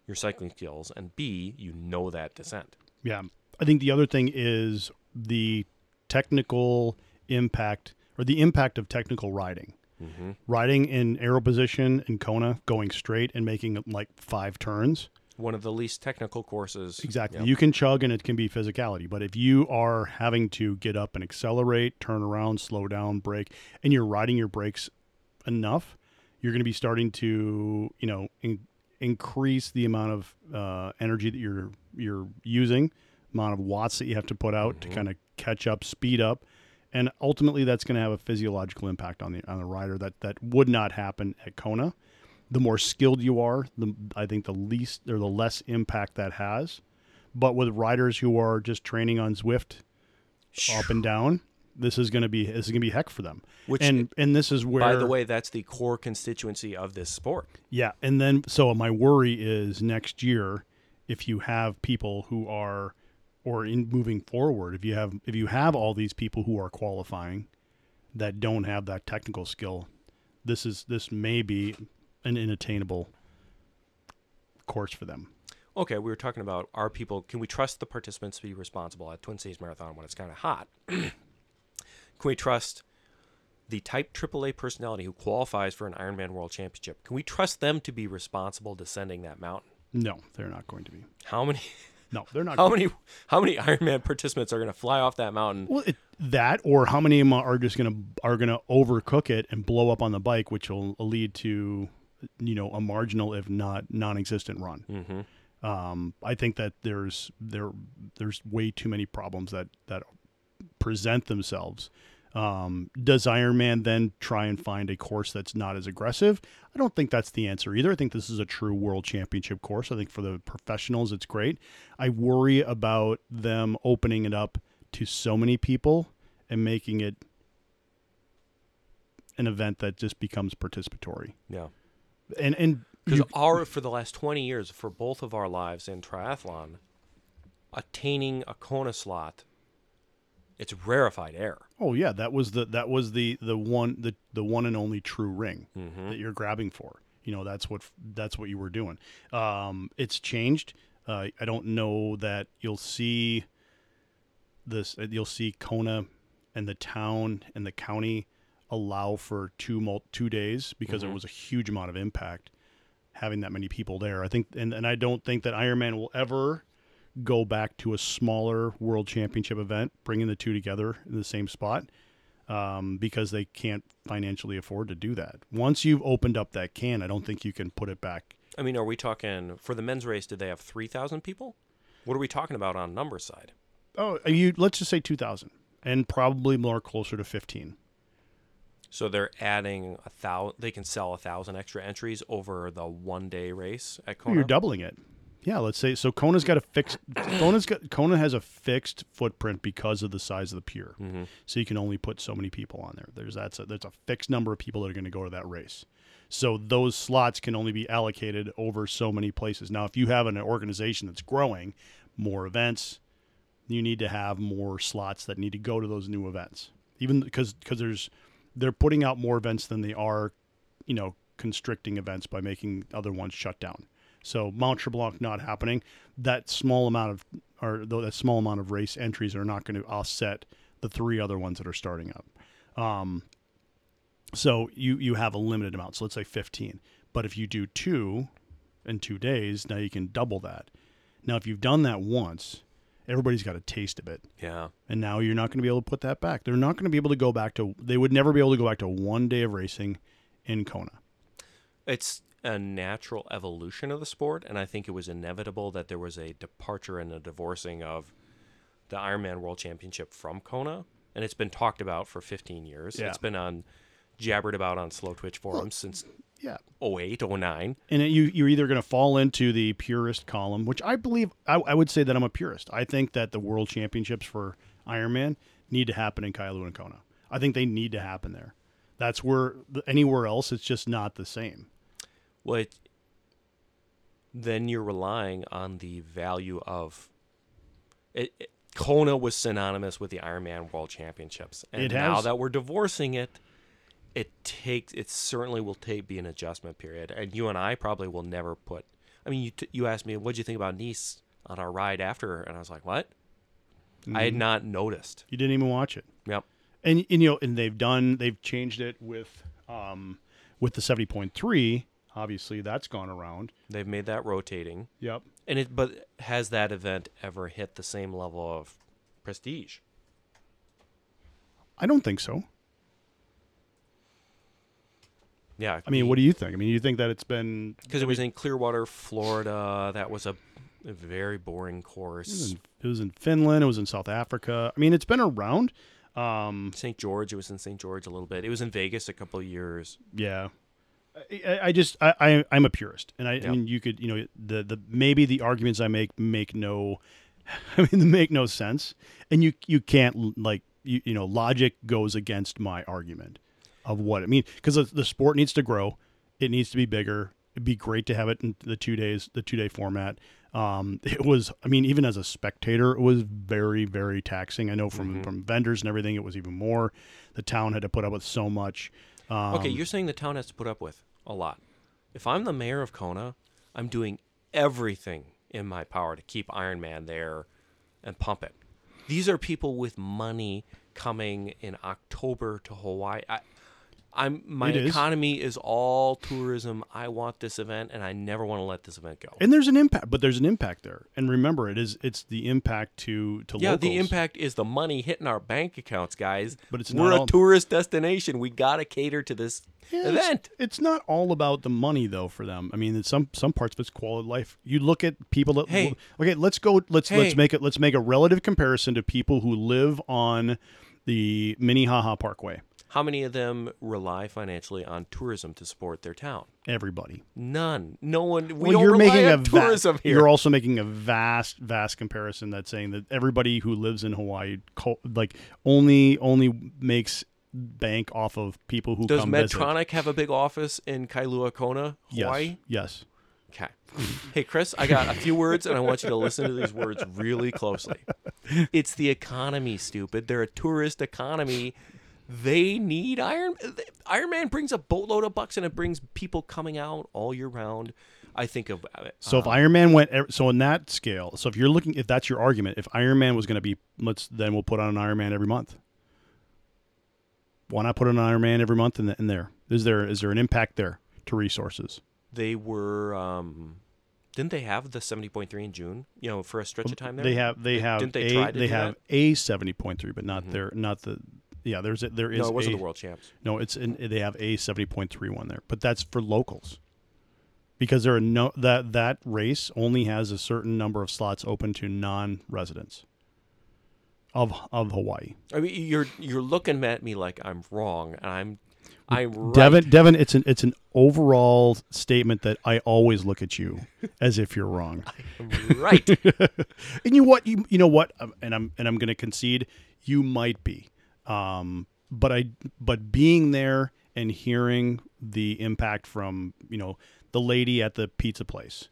your cycling skills, and b you know that descent. Yeah. I think the other thing is the technical impact or the impact of technical riding. Mm-hmm. Riding in aero position in Kona, going straight and making like five turns. One of the least technical courses. Exactly. Yep. You can chug and it can be physicality. But if you are having to get up and accelerate, turn around, slow down, brake, and you're riding your brakes enough, you're going to be starting to, you know, in, increase the amount of uh, energy that you're you're using, amount of watts that you have to put out to kind of catch up, speed up, and ultimately that's going to have a physiological impact on the on the rider that that would not happen at Kona. The more skilled you are, the I think the least or the less impact that has. But with riders who are just training on Zwift up and down, this is going to be this is going to be heck for them. Which, and and this is where by the way, that's the core constituency of this sport. yeah, and then so my worry is next year if you have people who are or in moving forward if you have if you have all these people who are qualifying that don't have that technical skill, this is this may be an inattainable course for them. Okay, we were talking about are people can we trust the participants to be responsible at Twin Cities Marathon when it's kind of hot? can we trust the type AAA personality who qualifies for an Ironman World Championship? Can we trust them to be responsible descending that mountain? No, they're not going to be. How many No, they're not. how many how many Ironman participants are going to fly off that mountain? Well, it, that or how many of them are just gonna are gonna overcook it and blow up on the bike, which will lead to, you know, a marginal if not non-existent run. Mm-hmm. Um, I think that there's there there's way too many problems that that present themselves. Um, does Ironman then try and find a course that's not as aggressive? I don't think that's the answer either. I think this is a true world championship course. I think for the professionals, it's great. I worry about them opening it up to so many people and making it an event that just becomes participatory. Yeah. And and Because our for the last twenty years, for both of our lives in triathlon, attaining a Kona slot, it's rarefied air. Oh yeah, that was the that was the the one the the one and only true ring Mm-hmm. that you're grabbing for. You know, that's what that's what you were doing. Um, it's changed. Uh, I don't know that you'll see this. You'll see Kona and the town and the county allow for two mul- two days because Mhm. it was a huge amount of impact having that many people there. I think, and, and I don't think that Ironman will ever go back to a smaller world championship event, bringing the two together in the same spot, um, because they can't financially afford to do that. Once you've opened up that can, I don't think you can put it back. I mean, are we talking for the men's race? Did they have three thousand people? What are we talking about on number side? Oh, you let's just say two thousand, and probably more closer to fifteen. So they're adding a thousand. They can sell a thousand extra entries over the one day race at Kona. You're doubling it. Yeah, let's say so. Kona's got a fixed. Kona's got Kona has a fixed footprint because of the size of the pier. Mhm. So you can only put so many people on there. There's that's a, there's a fixed number of people that are going to go to that race. So those slots can only be allocated over so many places. Now, if you have an organization that's growing, more events, you need to have more slots that need to go to those new events. Even because because there's they're putting out more events than they are, you know, constricting events by making other ones shut down. So Mount Tremblant not happening. That small amount of or that small amount of race entries are not going to offset the three other ones that are starting up. Um, so you you have a limited amount. So let's say 15. But if you do two in two days, now you can double that. Now if you've done that once, everybody's got a taste of it Yeah. and now you're not going to be able to put that back. They're not going to be able to go back to. They would never be able to go back to one day of racing in Kona. It's a natural evolution of the sport, and I think it was inevitable that there was a departure and a divorcing of the Ironman World Championship from Kona, and it's been talked about for 15 years. Yeah. It's been on jabbered about on Slowtwitch forums since Yeah, 08, 09. and it, you you're either going to fall into the purist column, which I believe I, I would say that I'm a purist. I think that the World Championships for Ironman need to happen in Kailua and Kona. I think they need to happen there. That's where anywhere else it's just not the same. Well, it, then you're relying on the value of it, it- Kona was synonymous with the Ironman World Championships, and now that we're divorcing it, it takes it certainly will take be an adjustment period, and you and I probably will never put. I mean, you t- you asked me what do you think about Nice on our ride after, and I was like, what? I had not noticed. You didn't even watch it. Yep. and, and you know and they've done they've changed it with um with the 70.3 obviously that's gone around They've made that rotating. yep And it but has that event ever hit the same level of prestige? i don't think so Yeah. i mean what do you think i mean you think that it's been because it was in Clearwater, Florida. That was a, a very boring it was, course. in, it was in finland it was in south africa i mean it's been around um St. George. It was in St. George a little bit. It was in Vegas a couple of years. yeah I- I, just I, I I'm a purist, and I, Yeah. I mean you could you know the the maybe the arguments I make make no, I mean they make no sense, and you you can't like you you know logic goes against my argument of what I mean because the, the sport needs to grow, it needs to be bigger. It'd be great to have it in the two days the two day format. Um, it was I mean even as a spectator it was very very taxing. I know from Mm-hmm. from vendors and everything it was even more. The town had to put up with so much. Um, Okay, you're saying the town has to put up with a lot. If I'm the mayor of Kona, I'm doing everything in my power to keep Ironman there and pump it. These are people with money coming in October to Hawaii. I, I'm my It is. economy is all tourism. I want this event, and I never want to let this event go. and there's an impact but there's an impact there and remember it is it's the impact to to yeah, the impact is the money hitting our bank accounts, guys. But it's we're a all- tourist destination. We gotta cater to this Yeah, event. it's, not all about the money though for them i mean it's some some parts of it's quality of life you look at people that Hey. okay let's go let's let's make it let's make a relative comparison to people who live on the minnehaha parkway How many of them rely financially on tourism to support their town? everybody None. No one. We well, don't you're rely making on a va- tourism here. you're also making a vast vast comparison that's saying that everybody who lives in hawaii like only only makes bank off of people who Does come visit. Medtronic have a big office in Kailua Kona, Hawaii? Yes. Yes. Okay. hey, Kris, I got a few words, and I want you to listen to these words really closely. It's the economy, stupid. They're a tourist economy. They need Iron. Ironman brings a boatload of bucks, and it brings people coming out all year round. I think of uh, So if Ironman went, so in that scale, so if you're looking, if that's your argument, if Ironman was going to be, let's then we'll put on an Ironman every month. Why not put on an Ironman every month in, the, in there? Is there is there an impact there to resources? they were. Um, didn't they have the seventy point three in June? You know, for a stretch of time there. They have they have Didn't they a try to they have that? Mm-hmm. a seventy point three, but not their not the yeah. There's a, there is No, it wasn't a, the world champs. No, it's in, they have a seventy point three one there, but that's for locals. Because there are no that that race only has a certain number of slots open to non-residents of of Hawaii. I mean, you're you're looking at me like I'm wrong, and I'm I'm right. Devon, Devon, it's an it's an overall statement that I always look at you as if you're wrong. Right. and you what you you know what Um, and I'm and I'm going to concede you might be. Um but I but being there and hearing the impact from, you know, the lady at the pizza place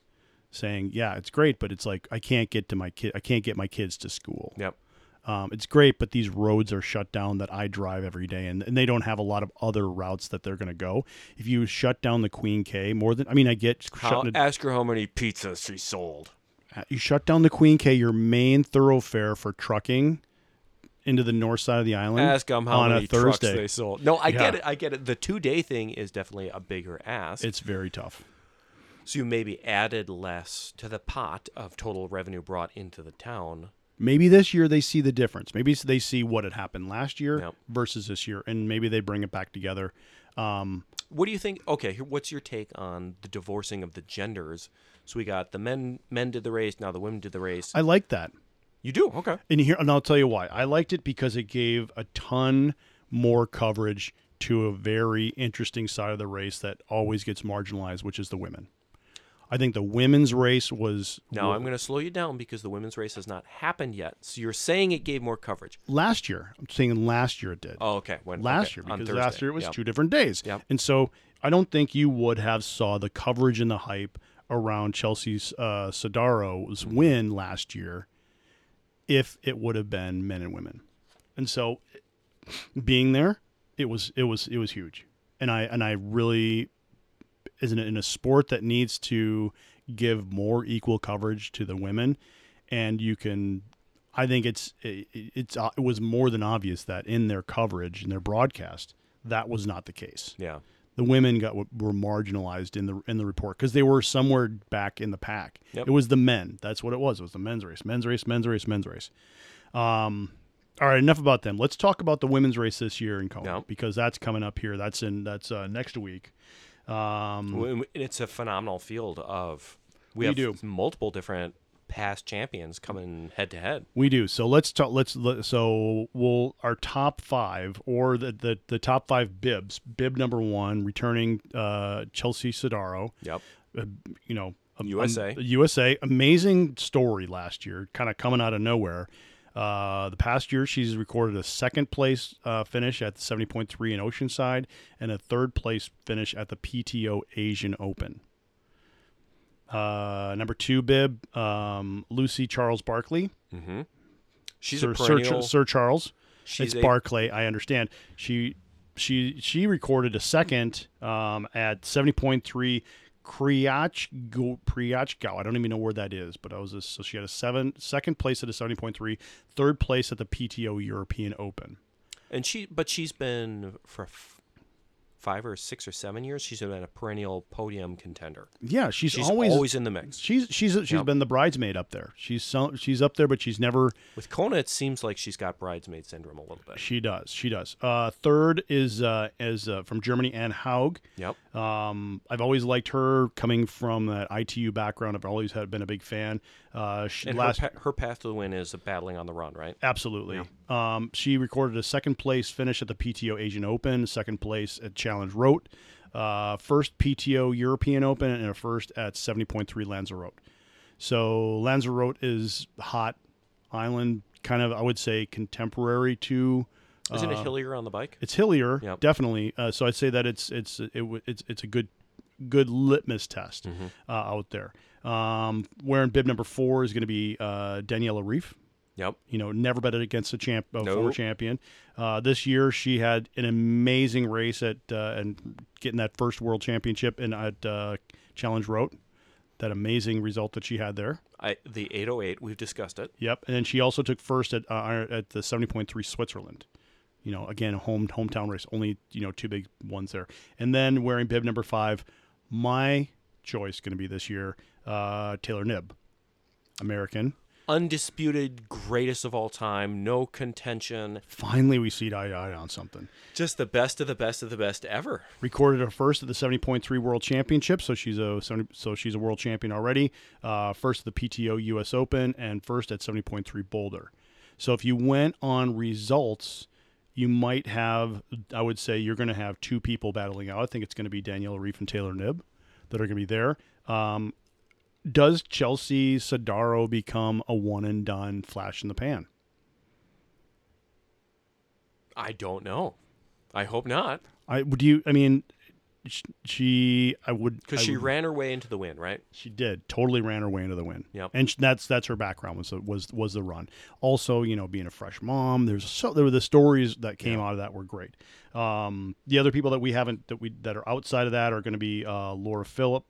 saying, "Yeah, it's great, but it's like I can't get to my kid I can't get my kids to school." yep. Um, it's great, but these roads are shut down that I drive every day, and, and they don't have a lot of other routes that they're going to go. If you shut down the Queen K more than, I mean, I get How, it, ask her how many pizzas she sold. you shut down the Queen K, your main thoroughfare for trucking into the north side of the island. Ask them how on many a trucks Thursday. they sold. No, I get it. I get it. The two day thing is definitely a bigger ask. It's very tough. so you maybe added less to the pot of total revenue brought into the town. Maybe this year they see the difference. Maybe they see what had happened last year Yep. versus this year, and maybe they bring it back together. Um, What do you think? Okay, here, what's your take on the divorcing of the genders? So we got the men. Men did the race. Now the women did the race. I like that. You do okay. And here, and I'll tell you why. I liked it because it gave a ton more coverage to a very interesting side of the race that always gets marginalized, which is the women. I think the women's race was Now I'm going to slow you down because the women's race has not happened yet. So you're saying it gave more coverage. last year. I'm saying last year it did. Oh, okay. When, last okay, year because last year it was Yep. two different days. Yep. And so I don't think you would have saw the coverage and the hype around Chelsea's uh, Sodaro's Mm-hmm. win last year if it would have been men and women. And so being there, it was it was it was huge. And I and I really isn't it in a sport that needs to give more equal coverage to the women and you can I think it's it, it's it was more than obvious that in their coverage in their broadcast that was not the case. Yeah. The women got were marginalized in the in the report because they were somewhere back in the pack. Yep. It was the men. That's what it was. It was the men's race, men's race, men's race, men's race. Um, all right, enough about them. Let's talk about the women's race this year in Yep. because that's coming up here. That's in that's uh, next week. Um, It's a phenomenal field of. We, We have do. multiple different past champions coming head to head. We do. So let's talk. Let's let, so we'll our top five or the, the the top five bibs. Bib number one, returning uh, Chelsea Sodaro. Yep. Uh, you know, um, USA. um, USA. Amazing story last year, kind of coming out of nowhere. Uh, the past year, she's recorded a second place uh, finish at the 70.3 in Oceanside and a third place finish at the PTO Asian Open. Uh, number two bib, um, Lucy Charles Barclay. Mm-hmm. She's Sir, a perennial. Ch- Sir Charles. she's it's a, Barclay. I understand. She she she recorded a second um, at seventy point three. Kriachgau, Priachgau. I don't even know where that is, but I was a, so she had a seven second place at a seventy point three, third place at the PTO European Open. and she, but she's been for f- five or six or seven years. She's been a perennial podium contender. Yeah, she's, She's always, always, in the mix. she's she's she's Yep. been the bridesmaid up there. She's so, she's up there, but she's never With Kona, it seems like she's got bridesmaid syndrome a little bit. She does. She does. Uh, third is uh, is uh, from Germany, Anne Haug. Yep. Um, I've always liked her coming from that ITU background. I've always had been a big fan. Uh, she, And last her, pa- her path to the win is battling on the run, right? absolutely. Um, she recorded a second place finish at the PTO Asian Open, second place at Challenge Roth, uh, first PTO European Open, and a first at seventy point three Lanzarote. So Lanzarote is hot island, kind of I would say contemporary to. Isn't it uh, hillier on the bike? It's hillier, Yep. definitely. Uh, so I'd say that it's it's it, it's it's a good good litmus test Mm-hmm. uh, out there. Um, wearing bib number four is going to be uh, Daniela Ryf. Yep. You know, never betted against a champ, a Nope. former champion. Uh, this year, she had an amazing race at uh, and getting that first world championship in at uh, Challenge Roth. That amazing result that she had there. I the 808. We've discussed it. Yep, and then she also took first at uh, at the seventy point three Switzerland. You know, again, a home hometown race. Only you know two big ones there. And then wearing bib number five, my choice going to be this year, uh, Taylor Knibb, American. Undisputed greatest of all time. No contention. Finally, we see eye to eye on something. Just the best of the best of the best ever. Recorded her first at the seventy point three World Championship, so she's a 70, so she's a world champion already. Uh, first at the PTO U.S. Open and first at seventy point three Boulder. So if you went on results, you might have. I would say you're going to have two people battling out. I think it's going to be Daniela Ryf and Taylor Knibb that are going to be there. Um, does Chelsea Sodaro become a one and done flash in the pan? I don't know. I hope not, I would you. I mean, she. I would because she would- ran her way into the win, right? She did totally ran her way into the win. Yep. and that's that's her background was was was the run. Also, you know, being a fresh mom, there's so there were the stories that came out of that were great. Um, the other people that we haven't that we that are outside of that are going to be uh, Laura Philipp,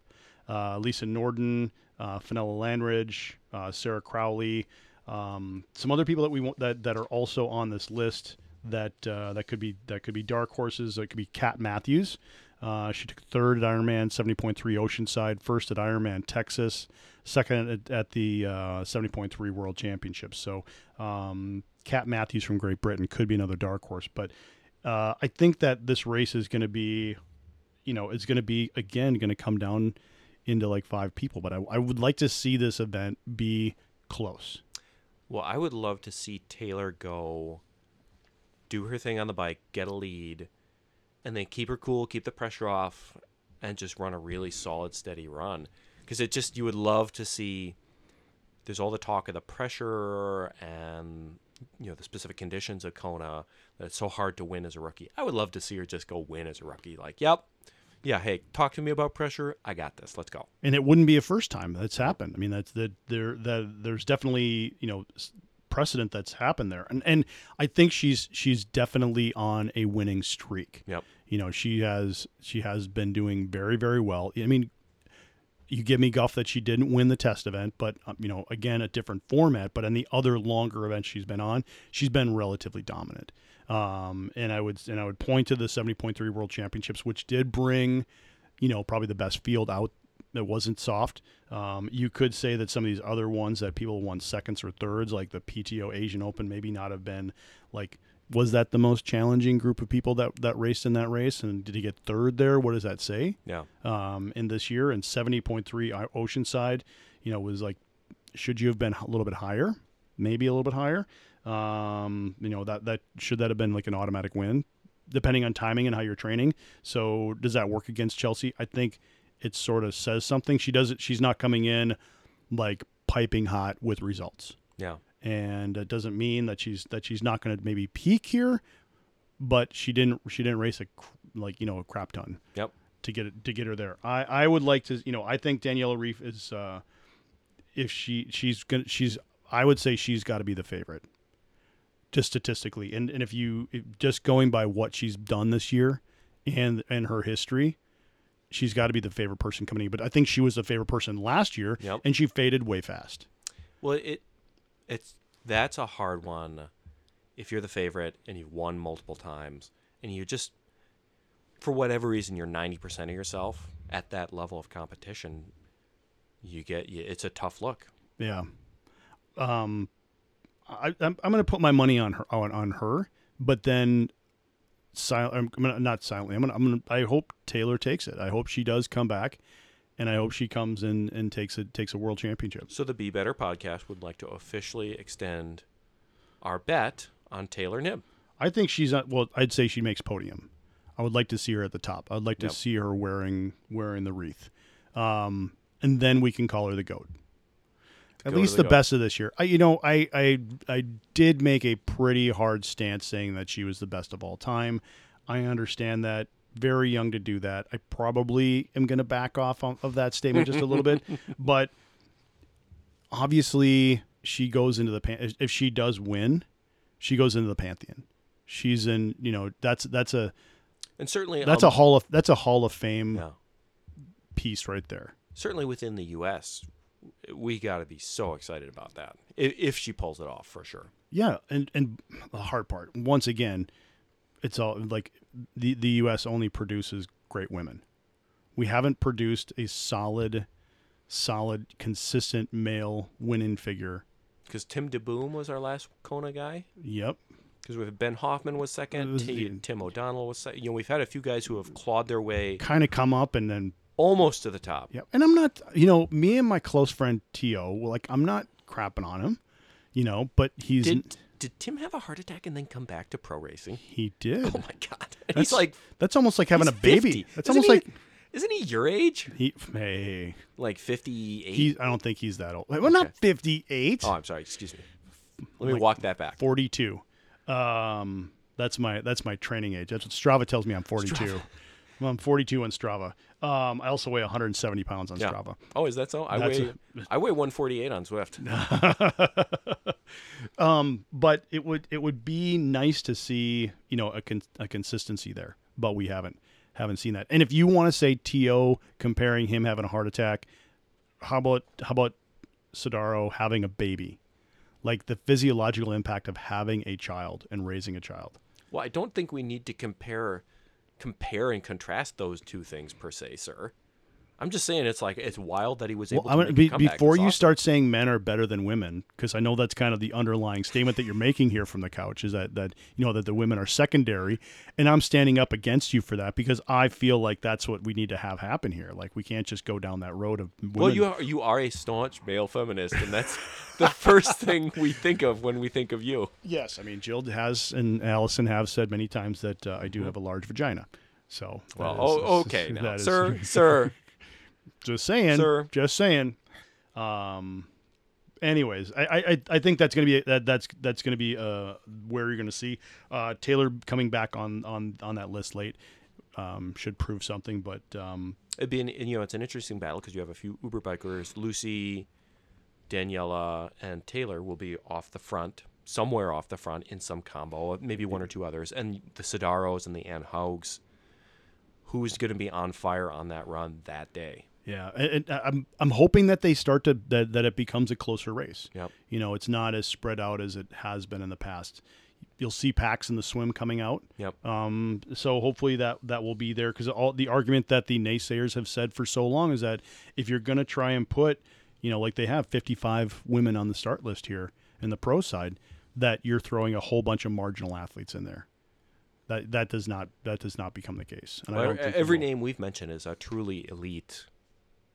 uh, Lisa Norden, uh, Fenella Langridge, uh, Sarah Crowley, um, some other people that we want that that are also on this list that uh, that could be that could be dark horses. That could be Kat Matthews. Uh, she took third at Ironman 70.3 Oceanside, first at Ironman Texas, second at, at the uh, 70.3 World Championships. So, um, Kat Matthews from Great Britain could be another dark horse. But I think that this race is going to be, you know, it's going to be, again, going to come down into like five people. But I, I would like to see this event be close. Well, I would love to see Taylor go do her thing on the bike, get a lead, and then keep her cool, keep the pressure off, and just run a really solid, steady run. Because it just, you would love to see, there's all the talk of the pressure and, you know, the specific conditions of Kona that it's so hard to win as a rookie. I would love to see her just go win as a rookie. Like, yep, yeah, hey, talk to me about pressure. I got this. Let's go. and it wouldn't be a first time that's happened. I mean, that's that there that there's definitely you know precedent that's happened there, and and I think she's she's definitely on a winning streak. Yep. You know, she has she has been doing very very well. I mean, you give me guff that she didn't win the test event, but um, you know, again, a different format. But in the other longer events she's been on, she's been relatively dominant. Um, and I would and I would point to the 70.3 World Championships, which did bring, you know, probably the best field out that wasn't soft. Um, you could say that some of these other ones that people won seconds or thirds, like the PTO Asian Open, maybe not have been like. Was that the most challenging group of people that, that raced in that race? And did he get third there? What does that say? Yeah. um, in this year, and 70.3 Oceanside, you know, was like, should you have been a little bit higher? Maybe a little bit higher. Um, you know, that, that should that have been like an automatic win, depending on timing and how you're training. So does that work against Chelsea? I think it sort of says something. She doesn't, she's not coming in like piping hot with results Yeah. and it doesn't mean that she's that she's not going to maybe peak here, but she didn't she didn't race a like you know a crap ton Yep. to get it to get her there. I I would like to you know I think Daniela Ryf is uh if she she's gonna she's I would say she's got to be the favorite just statistically and and if you just going by what she's done this year and and her history she's got to be the favorite person coming in but I think she was the favorite person last year Yep. and she faded way fast Well, it it's that's a hard one. If you're the favorite and you've won multiple times, and you just for whatever reason you're ninety percent of yourself at that level of competition, you get it's a tough look. Yeah. Um, I, I'm, I'm going to put my money on her on, on her, but then silent. I'm gonna, not silently. I'm gonna, I'm gonna. I hope Taylor takes it. I hope she does come back, and I hope she comes in and takes it takes a world championship. So the Be Better podcast would like to officially extend our bet on Taylor Knibb. I think she's not. Well, I'd say she makes podium. I would like to see her at the top. I'd like to Yep. see her wearing wearing the wreath, um, and then we can call her the goat. At least the the best of this year. I, you know, I, I I did make a pretty hard stance saying that she was the best of all time. I understand that. Very young to do that. I probably am going to back off of, of that statement just a little bit, but obviously she goes into the pan- if she does win, she goes into the pantheon. She's in, you know, that's that's a And certainly that's um, a hall of that's a hall of fame yeah. piece right there. certainly within the U.S., we got to be so excited about that if, if she pulls it off for sure. Yeah, and and the hard part once again, it's all like the the U.S. only produces great women. We haven't produced a solid, solid, consistent male winning figure. Because Tim DeBoom was our last Kona guy. Yep. Because we Ben Hoffman was second. was T- the- Tim O'Donnell was second. You know, we've had a few guys who have clawed their way Kind of come up and then almost to the top. Yep. And I'm not, you know, me and my close friend T.O., like, I'm not crapping on him, you know, but he's, Did did Tim have a heart attack and then come back to pro racing? he did. Oh my god! That's he's like that's almost like having a baby. 50. That's Isn't almost he- like isn't he your age? he, hey, Like fifty eight. he, I don't think he's that old. Well, not 58, Oh, I'm sorry. Excuse me. Let me Like- walk that back. 42. Um, that's my, that's my training age. That's what Strava tells me I'm 42. Well, I'm 42 on Strava. Um, I also weigh 170 pounds on Yeah. Strava. Oh, is that so? I That's weigh I weigh 148 on Zwift. um, but it would it would be nice to see you know a, con- a consistency there, but we haven't haven't seen that. And if you want to say To comparing him having a heart attack, how about how about Sodaro having a baby, like the physiological impact of having a child and raising a child. Well, I don't think we need to compare compare and contrast those two things per se, sir. I'm just saying it's like it's wild that he was able Well, to I make be, a comeback. before you awesome. start saying men are better than women, because I know that's kind of the underlying statement that you're making here from the couch is that that you know that the women are secondary, and I'm standing up against you for that because I feel like that's what we need to have happen here. Like we can't just go down that road of women. Well, you are you are a staunch male feminist, and that's the first thing we think of when we think of you. yes, I mean Jill has and Allison have said many times that uh, I do have a large vagina. So Well, is- oh, okay, now, that is- sir, sir. Just saying, Sir. Just saying. Um. Anyways, I I, I think that's gonna be that that's that's gonna be uh where you're gonna see uh Taylor coming back on on on that list late. Um, should prove something, but um, It'd be an you know it's an interesting battle because you have a few Uber bikers, Lucy, Daniela, and Taylor will be off the front, somewhere off the front in some combo, maybe one or two others, and the Sodaros and the Anne Haugs. Who's going to be on fire on that run that day? Yeah, and, and I'm I'm hoping that they start to that, that it becomes a closer race. Yep. You know, it's not as spread out as it has been in the past. You'll see packs in the swim coming out. Yep. Um, so hopefully that that will be there because all the argument that the naysayers have said for so long is that if you're going to try and put, you know, like they have 55 women on the start list here in the pro side, that you're throwing a whole bunch of marginal athletes in there. That that does not that does not become the case. And I Well, don't think every name we've mentioned is a truly elite,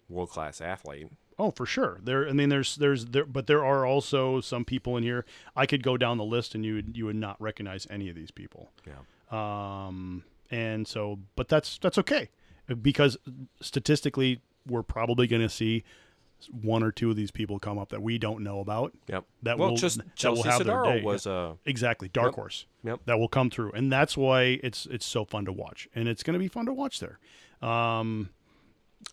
world class athlete. Oh, for sure. There, I mean, there's, there's, there, but there are also some people in here. I could go down the list, and you would, you would not recognize any of these people. Yeah. Um, and so, but that's that's okay, because statistically, we're probably going to see one or two of these people come up that we don't know about. Yep. That well, will just that will Chelsea have their day. was a exactly dark Yep. horse. Yep. That will come through, and that's why it's it's so fun to watch, and it's going to be fun to watch there. Um,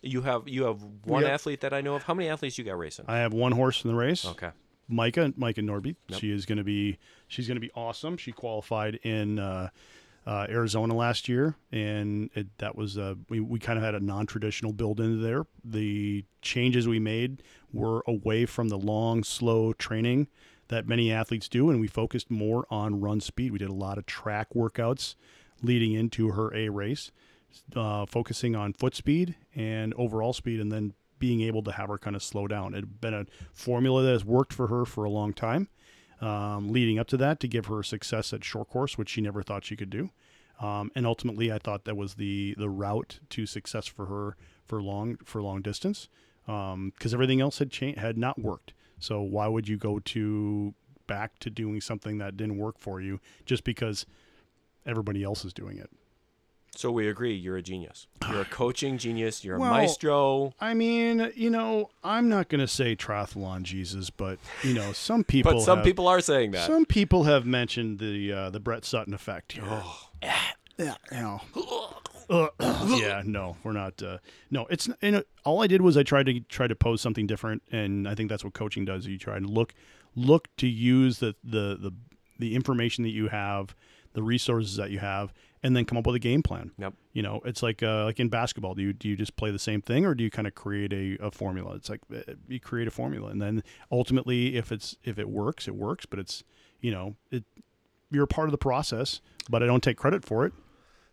you have you have one Yep. athlete that I know of. How many athletes you got racing? I have one horse in the race. okay. Micah, Micah Norby. Yep. She is going to be she's going to be awesome. She qualified in uh, uh, Arizona last year, and it, that was uh, we we kind of had a non traditional build into there. The changes we made were away from the long, slow training that many athletes do, and we focused more on run speed. We did a lot of track workouts leading into her A race, uh, focusing on foot speed and overall speed, and then being able to have her kind of slow down. It had been a formula that has worked for her for a long time, um, leading up to that to give her success at short course, which she never thought she could do. Um, and ultimately, I thought that was the the route to success for her for long for long distance, because everything else had cha- had not worked. So why would you go to back to doing something that didn't work for you just because everybody else is doing it? So we agree. You're a genius. You're a coaching genius. You're a maestro. I mean, you know, I'm not going to say triathlon Jesus, but you know, some people. But some have- people are saying that. Some people have mentioned the uh, the Brett Sutton effect here. Oh. Yeah, you know. Uh, yeah, no, we're not. Uh, no, it's you know, all I did was I tried to try to pose something different, and I think that's what coaching does. You try to look look to use the the the, the information that you have, the resources that you have, and then come up with a game plan. Yep. You know, it's like uh, like in basketball. Do you do you just play the same thing, or do you kind of create a, a formula? It's like uh, you create a formula, and then ultimately, if it's if it works, it works. But it's you know it you're a part of the process, but I don't take credit for it.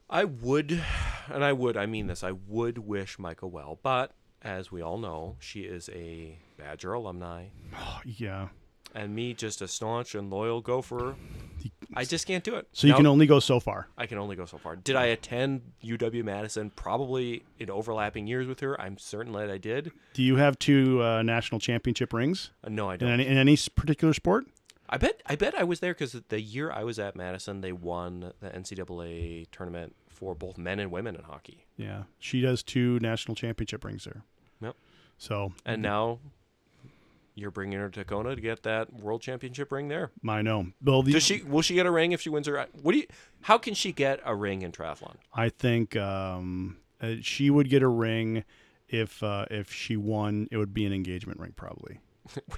I would, and I would, I mean this, I would wish Micah well, but as we all know, she is a Badger alumni, Oh, Yeah. and me just a staunch and loyal gopher. I just can't do it. So you Now, can only go so far. I can only go so far. Did I attend UW Madison? Probably in overlapping years with her. I'm certain that I did. Do you have two uh, national championship rings Uh, no, I don't. any, in any particular sport? I bet. I bet I was there because the year I was at Madison, they won the NCAA tournament for both men and women in hockey. Yeah, she does two national championship rings there. Yep. So And now you're bringing her to Kona to get that world championship ring there. I know. Well, the, Does she? Will she get a ring if she wins her? What do you? How can she get a ring in triathlon? I think um, uh, she would get a ring if uh, if she won. It would be an engagement ring, probably.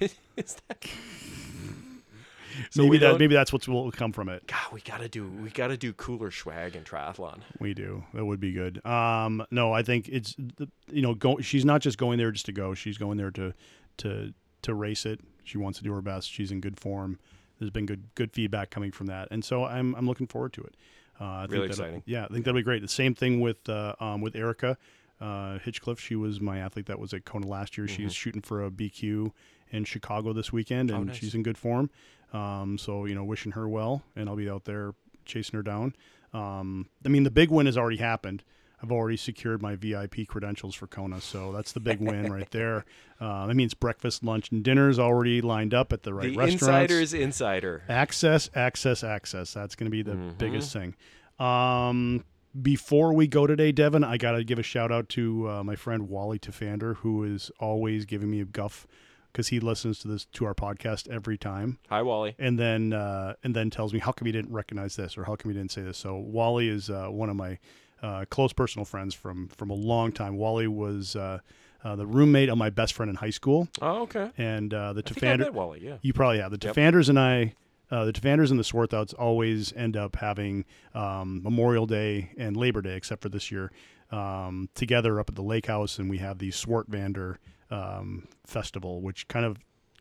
Is that? maybe that maybe that's what will come from it. God, we gotta do. We gotta do cooler swag in triathlon. We do. That would be good. Um, no, I think it's you know go. She's not just going there just to go. She's going there to to to race it. She wants to do her best. She's in good form. There's been good good feedback coming from that, and so I'm I'm looking forward to it. Uh, I Really that'll- exciting. Yeah, I think that'll be great. The same thing with uh, um, with Erica uh, Hitchcliffe. She was my athlete that was at Kona last year. She's shooting for a BQ in Chicago this weekend, and Mm-hmm. Oh, nice. she's in good form. Um, so you know, wishing her well, and I'll be out there chasing her down. Um, I mean, the big win has already happened. I've already secured my VIP credentials for Kona, so that's the big win right there. Uh, that means breakfast, lunch, and dinner is already lined up at the right the restaurants. insider's insider. Access, access, access. That's going to be the Mhm. biggest thing. Um, before we go today, Devon, I got to give a shout out to uh, my friend Wally Tafander, who is always giving me a guff because he listens to this to our podcast every time, Hi, Wally. and then uh, and then tells me how come he didn't recognize this or how come he didn't say this. So Wally is uh, one of my uh, close personal friends from from a long time. Wally was uh, uh, the roommate of my best friend in high school, Oh, okay. and uh, the I think I Tafander. met Wally. Yeah. You probably have the Yep. And I uh, the Tefanders and the Swarthouts always end up having um, Memorial Day and Labor Day, except for this year, um, together up at the lake house, and we have the Swartvander um, festival, which kind of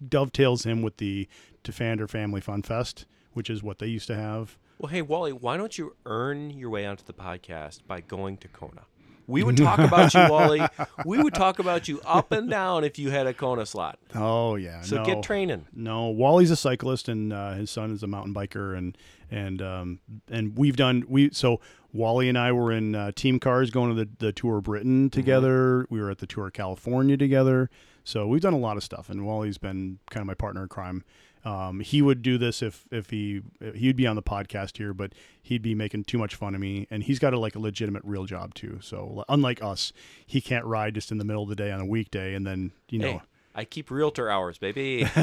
dovetails in with the Tefander Family Fun Fest, which is what they used to have. Well, hey, Wally, why don't you earn your way onto the podcast by going to Kona? We would talk about you, Wally. We would talk about you up and down if you had a Kona slot. Oh yeah, So no. get training. No, Wally's a cyclist, and uh, his son is a mountain biker, and and um, and we've done we so Wally and I were in uh, team cars going to the, the tour of Britain together. We were at the tour of California together. So we've done a lot of stuff, and Wally's been kind of my partner in crime. Um, he would do this if if he he'd be on the podcast here, but he'd be making too much fun of me, and he's got a like a legitimate real job too. So unlike us, he can't ride just in the middle of the day on a weekday, and then you know. Hey, I keep realtor hours, baby.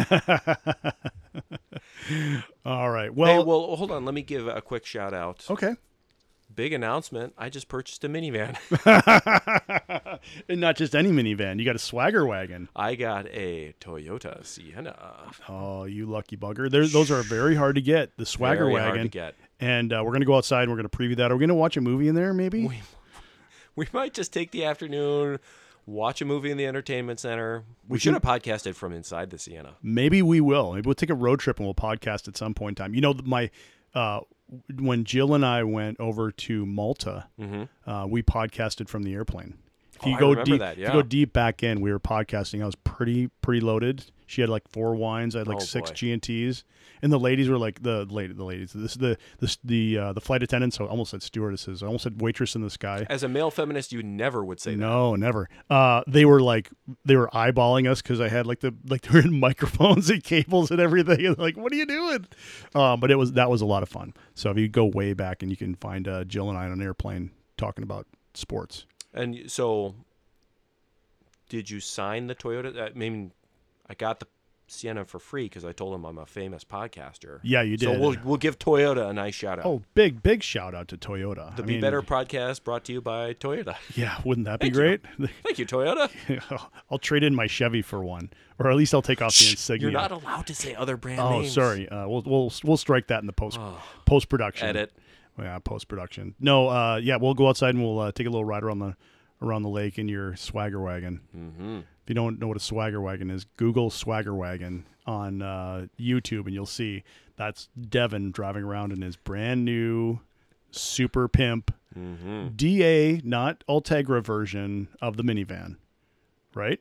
All right. hey, Well, well, hold on. Let me give a quick shout out. okay. Big announcement. I just purchased a minivan. and not just any minivan. You got a swagger wagon. I got a Toyota Sienna. Oh, you lucky bugger. There's, those are very hard to get. The swagger Very wagon. hard to get. And uh, we're going to go outside and we're going to preview that. Are we going to watch a movie in there, maybe? We, we might just take the afternoon, watch a movie in the entertainment center. We, should have podcasted from inside the Sienna. Maybe we will. Maybe we'll take a road trip and we'll podcast at some point in time. You know, my uh, when Jill and I went over to Malta, uh, we podcasted from the airplane. If Mm-hmm. Oh, you go deep, that, if you go deep back in, we were podcasting. I was pretty pretty loaded. She had like four wines. I had like Oh, six. G and Ts, and the ladies were like the lady, the ladies. This the this the uh, the flight attendants. So I almost said stewardesses. I almost said waitress in the sky. As a male feminist, you never would say that. No, never. Uh, they were like they were eyeballing us because I had like the like they were in microphones and cables and everything. And like, what are you doing? Um, but it was that was a lot of fun. So if you go way back and you can find uh, Jill and I on an airplane talking about sports. And so, did you sign the Toyota? I mean, I got the Sienna for free because I told him I'm a famous podcaster. Yeah, you did. So we'll we'll give Toyota a nice shout out. oh, big big shout out to Toyota. the I Be mean, Better podcast brought to you by Toyota. Yeah, wouldn't that be Thank you. great? Thank you, Toyota. I'll trade in my Chevy for one, or at least I'll take off the insignia. You're not allowed to say other brand Oh, names. sorry. Uh, we'll we'll we'll strike that in the post Oh. post production. Edit. Yeah, post production. No, uh, yeah, we'll go outside and we'll uh, take a little ride around the around the lake in your swagger wagon. Mm-hmm. If you don't know what a swagger wagon is, Google swagger wagon on uh, YouTube and you'll see that's Devon driving around in his brand new super pimp Mm-hmm. DA, not Ultegra version of the minivan, right?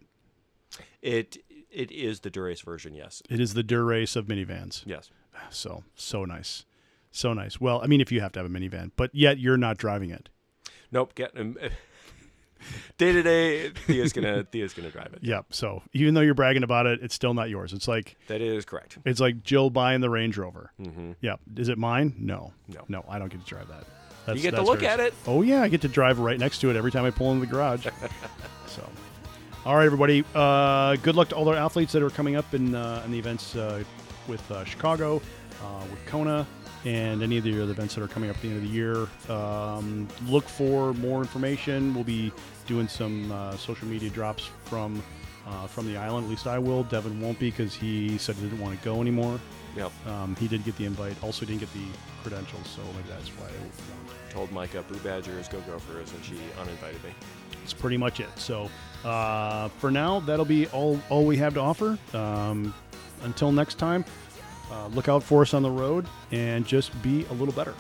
It it is the Dura-Ace version. Yes. It is the Dura-Ace of minivans. Yes. So so nice, so nice. Well, I mean, if you have to have a minivan, but yet you're not driving it. Nope. Get um, day to day. Thea's gonna Thea's gonna drive it. Yep. So even though you're bragging about it, it's still not yours. It's like That is correct. it's like Jill buying the Range Rover. Mm-hmm. Yeah. Is it mine? No. No. No, I don't get to drive that. That's, You get to look at it. Oh yeah, I get to drive right next to it every time I pull into the garage. so, all right, everybody. Uh, good luck to all our athletes that are coming up in uh, in the events uh, with uh, Chicago, uh, with Kona, and any of the other events that are coming up at the end of the year. Um, look for more information. We'll be doing some uh, social media drops from. Uh, from the island, at least I will. Devon won't be because he said he didn't want to go anymore. Yep. Um, he did get the invite, also didn't get the credentials, so maybe that's why. Won't. Told Micah Boo Badger is go Gophers, and she uninvited me. That's pretty much it. So uh, for now, that'll be all all we have to offer. Um, until next time, uh, look out for us on the road and just be a little better.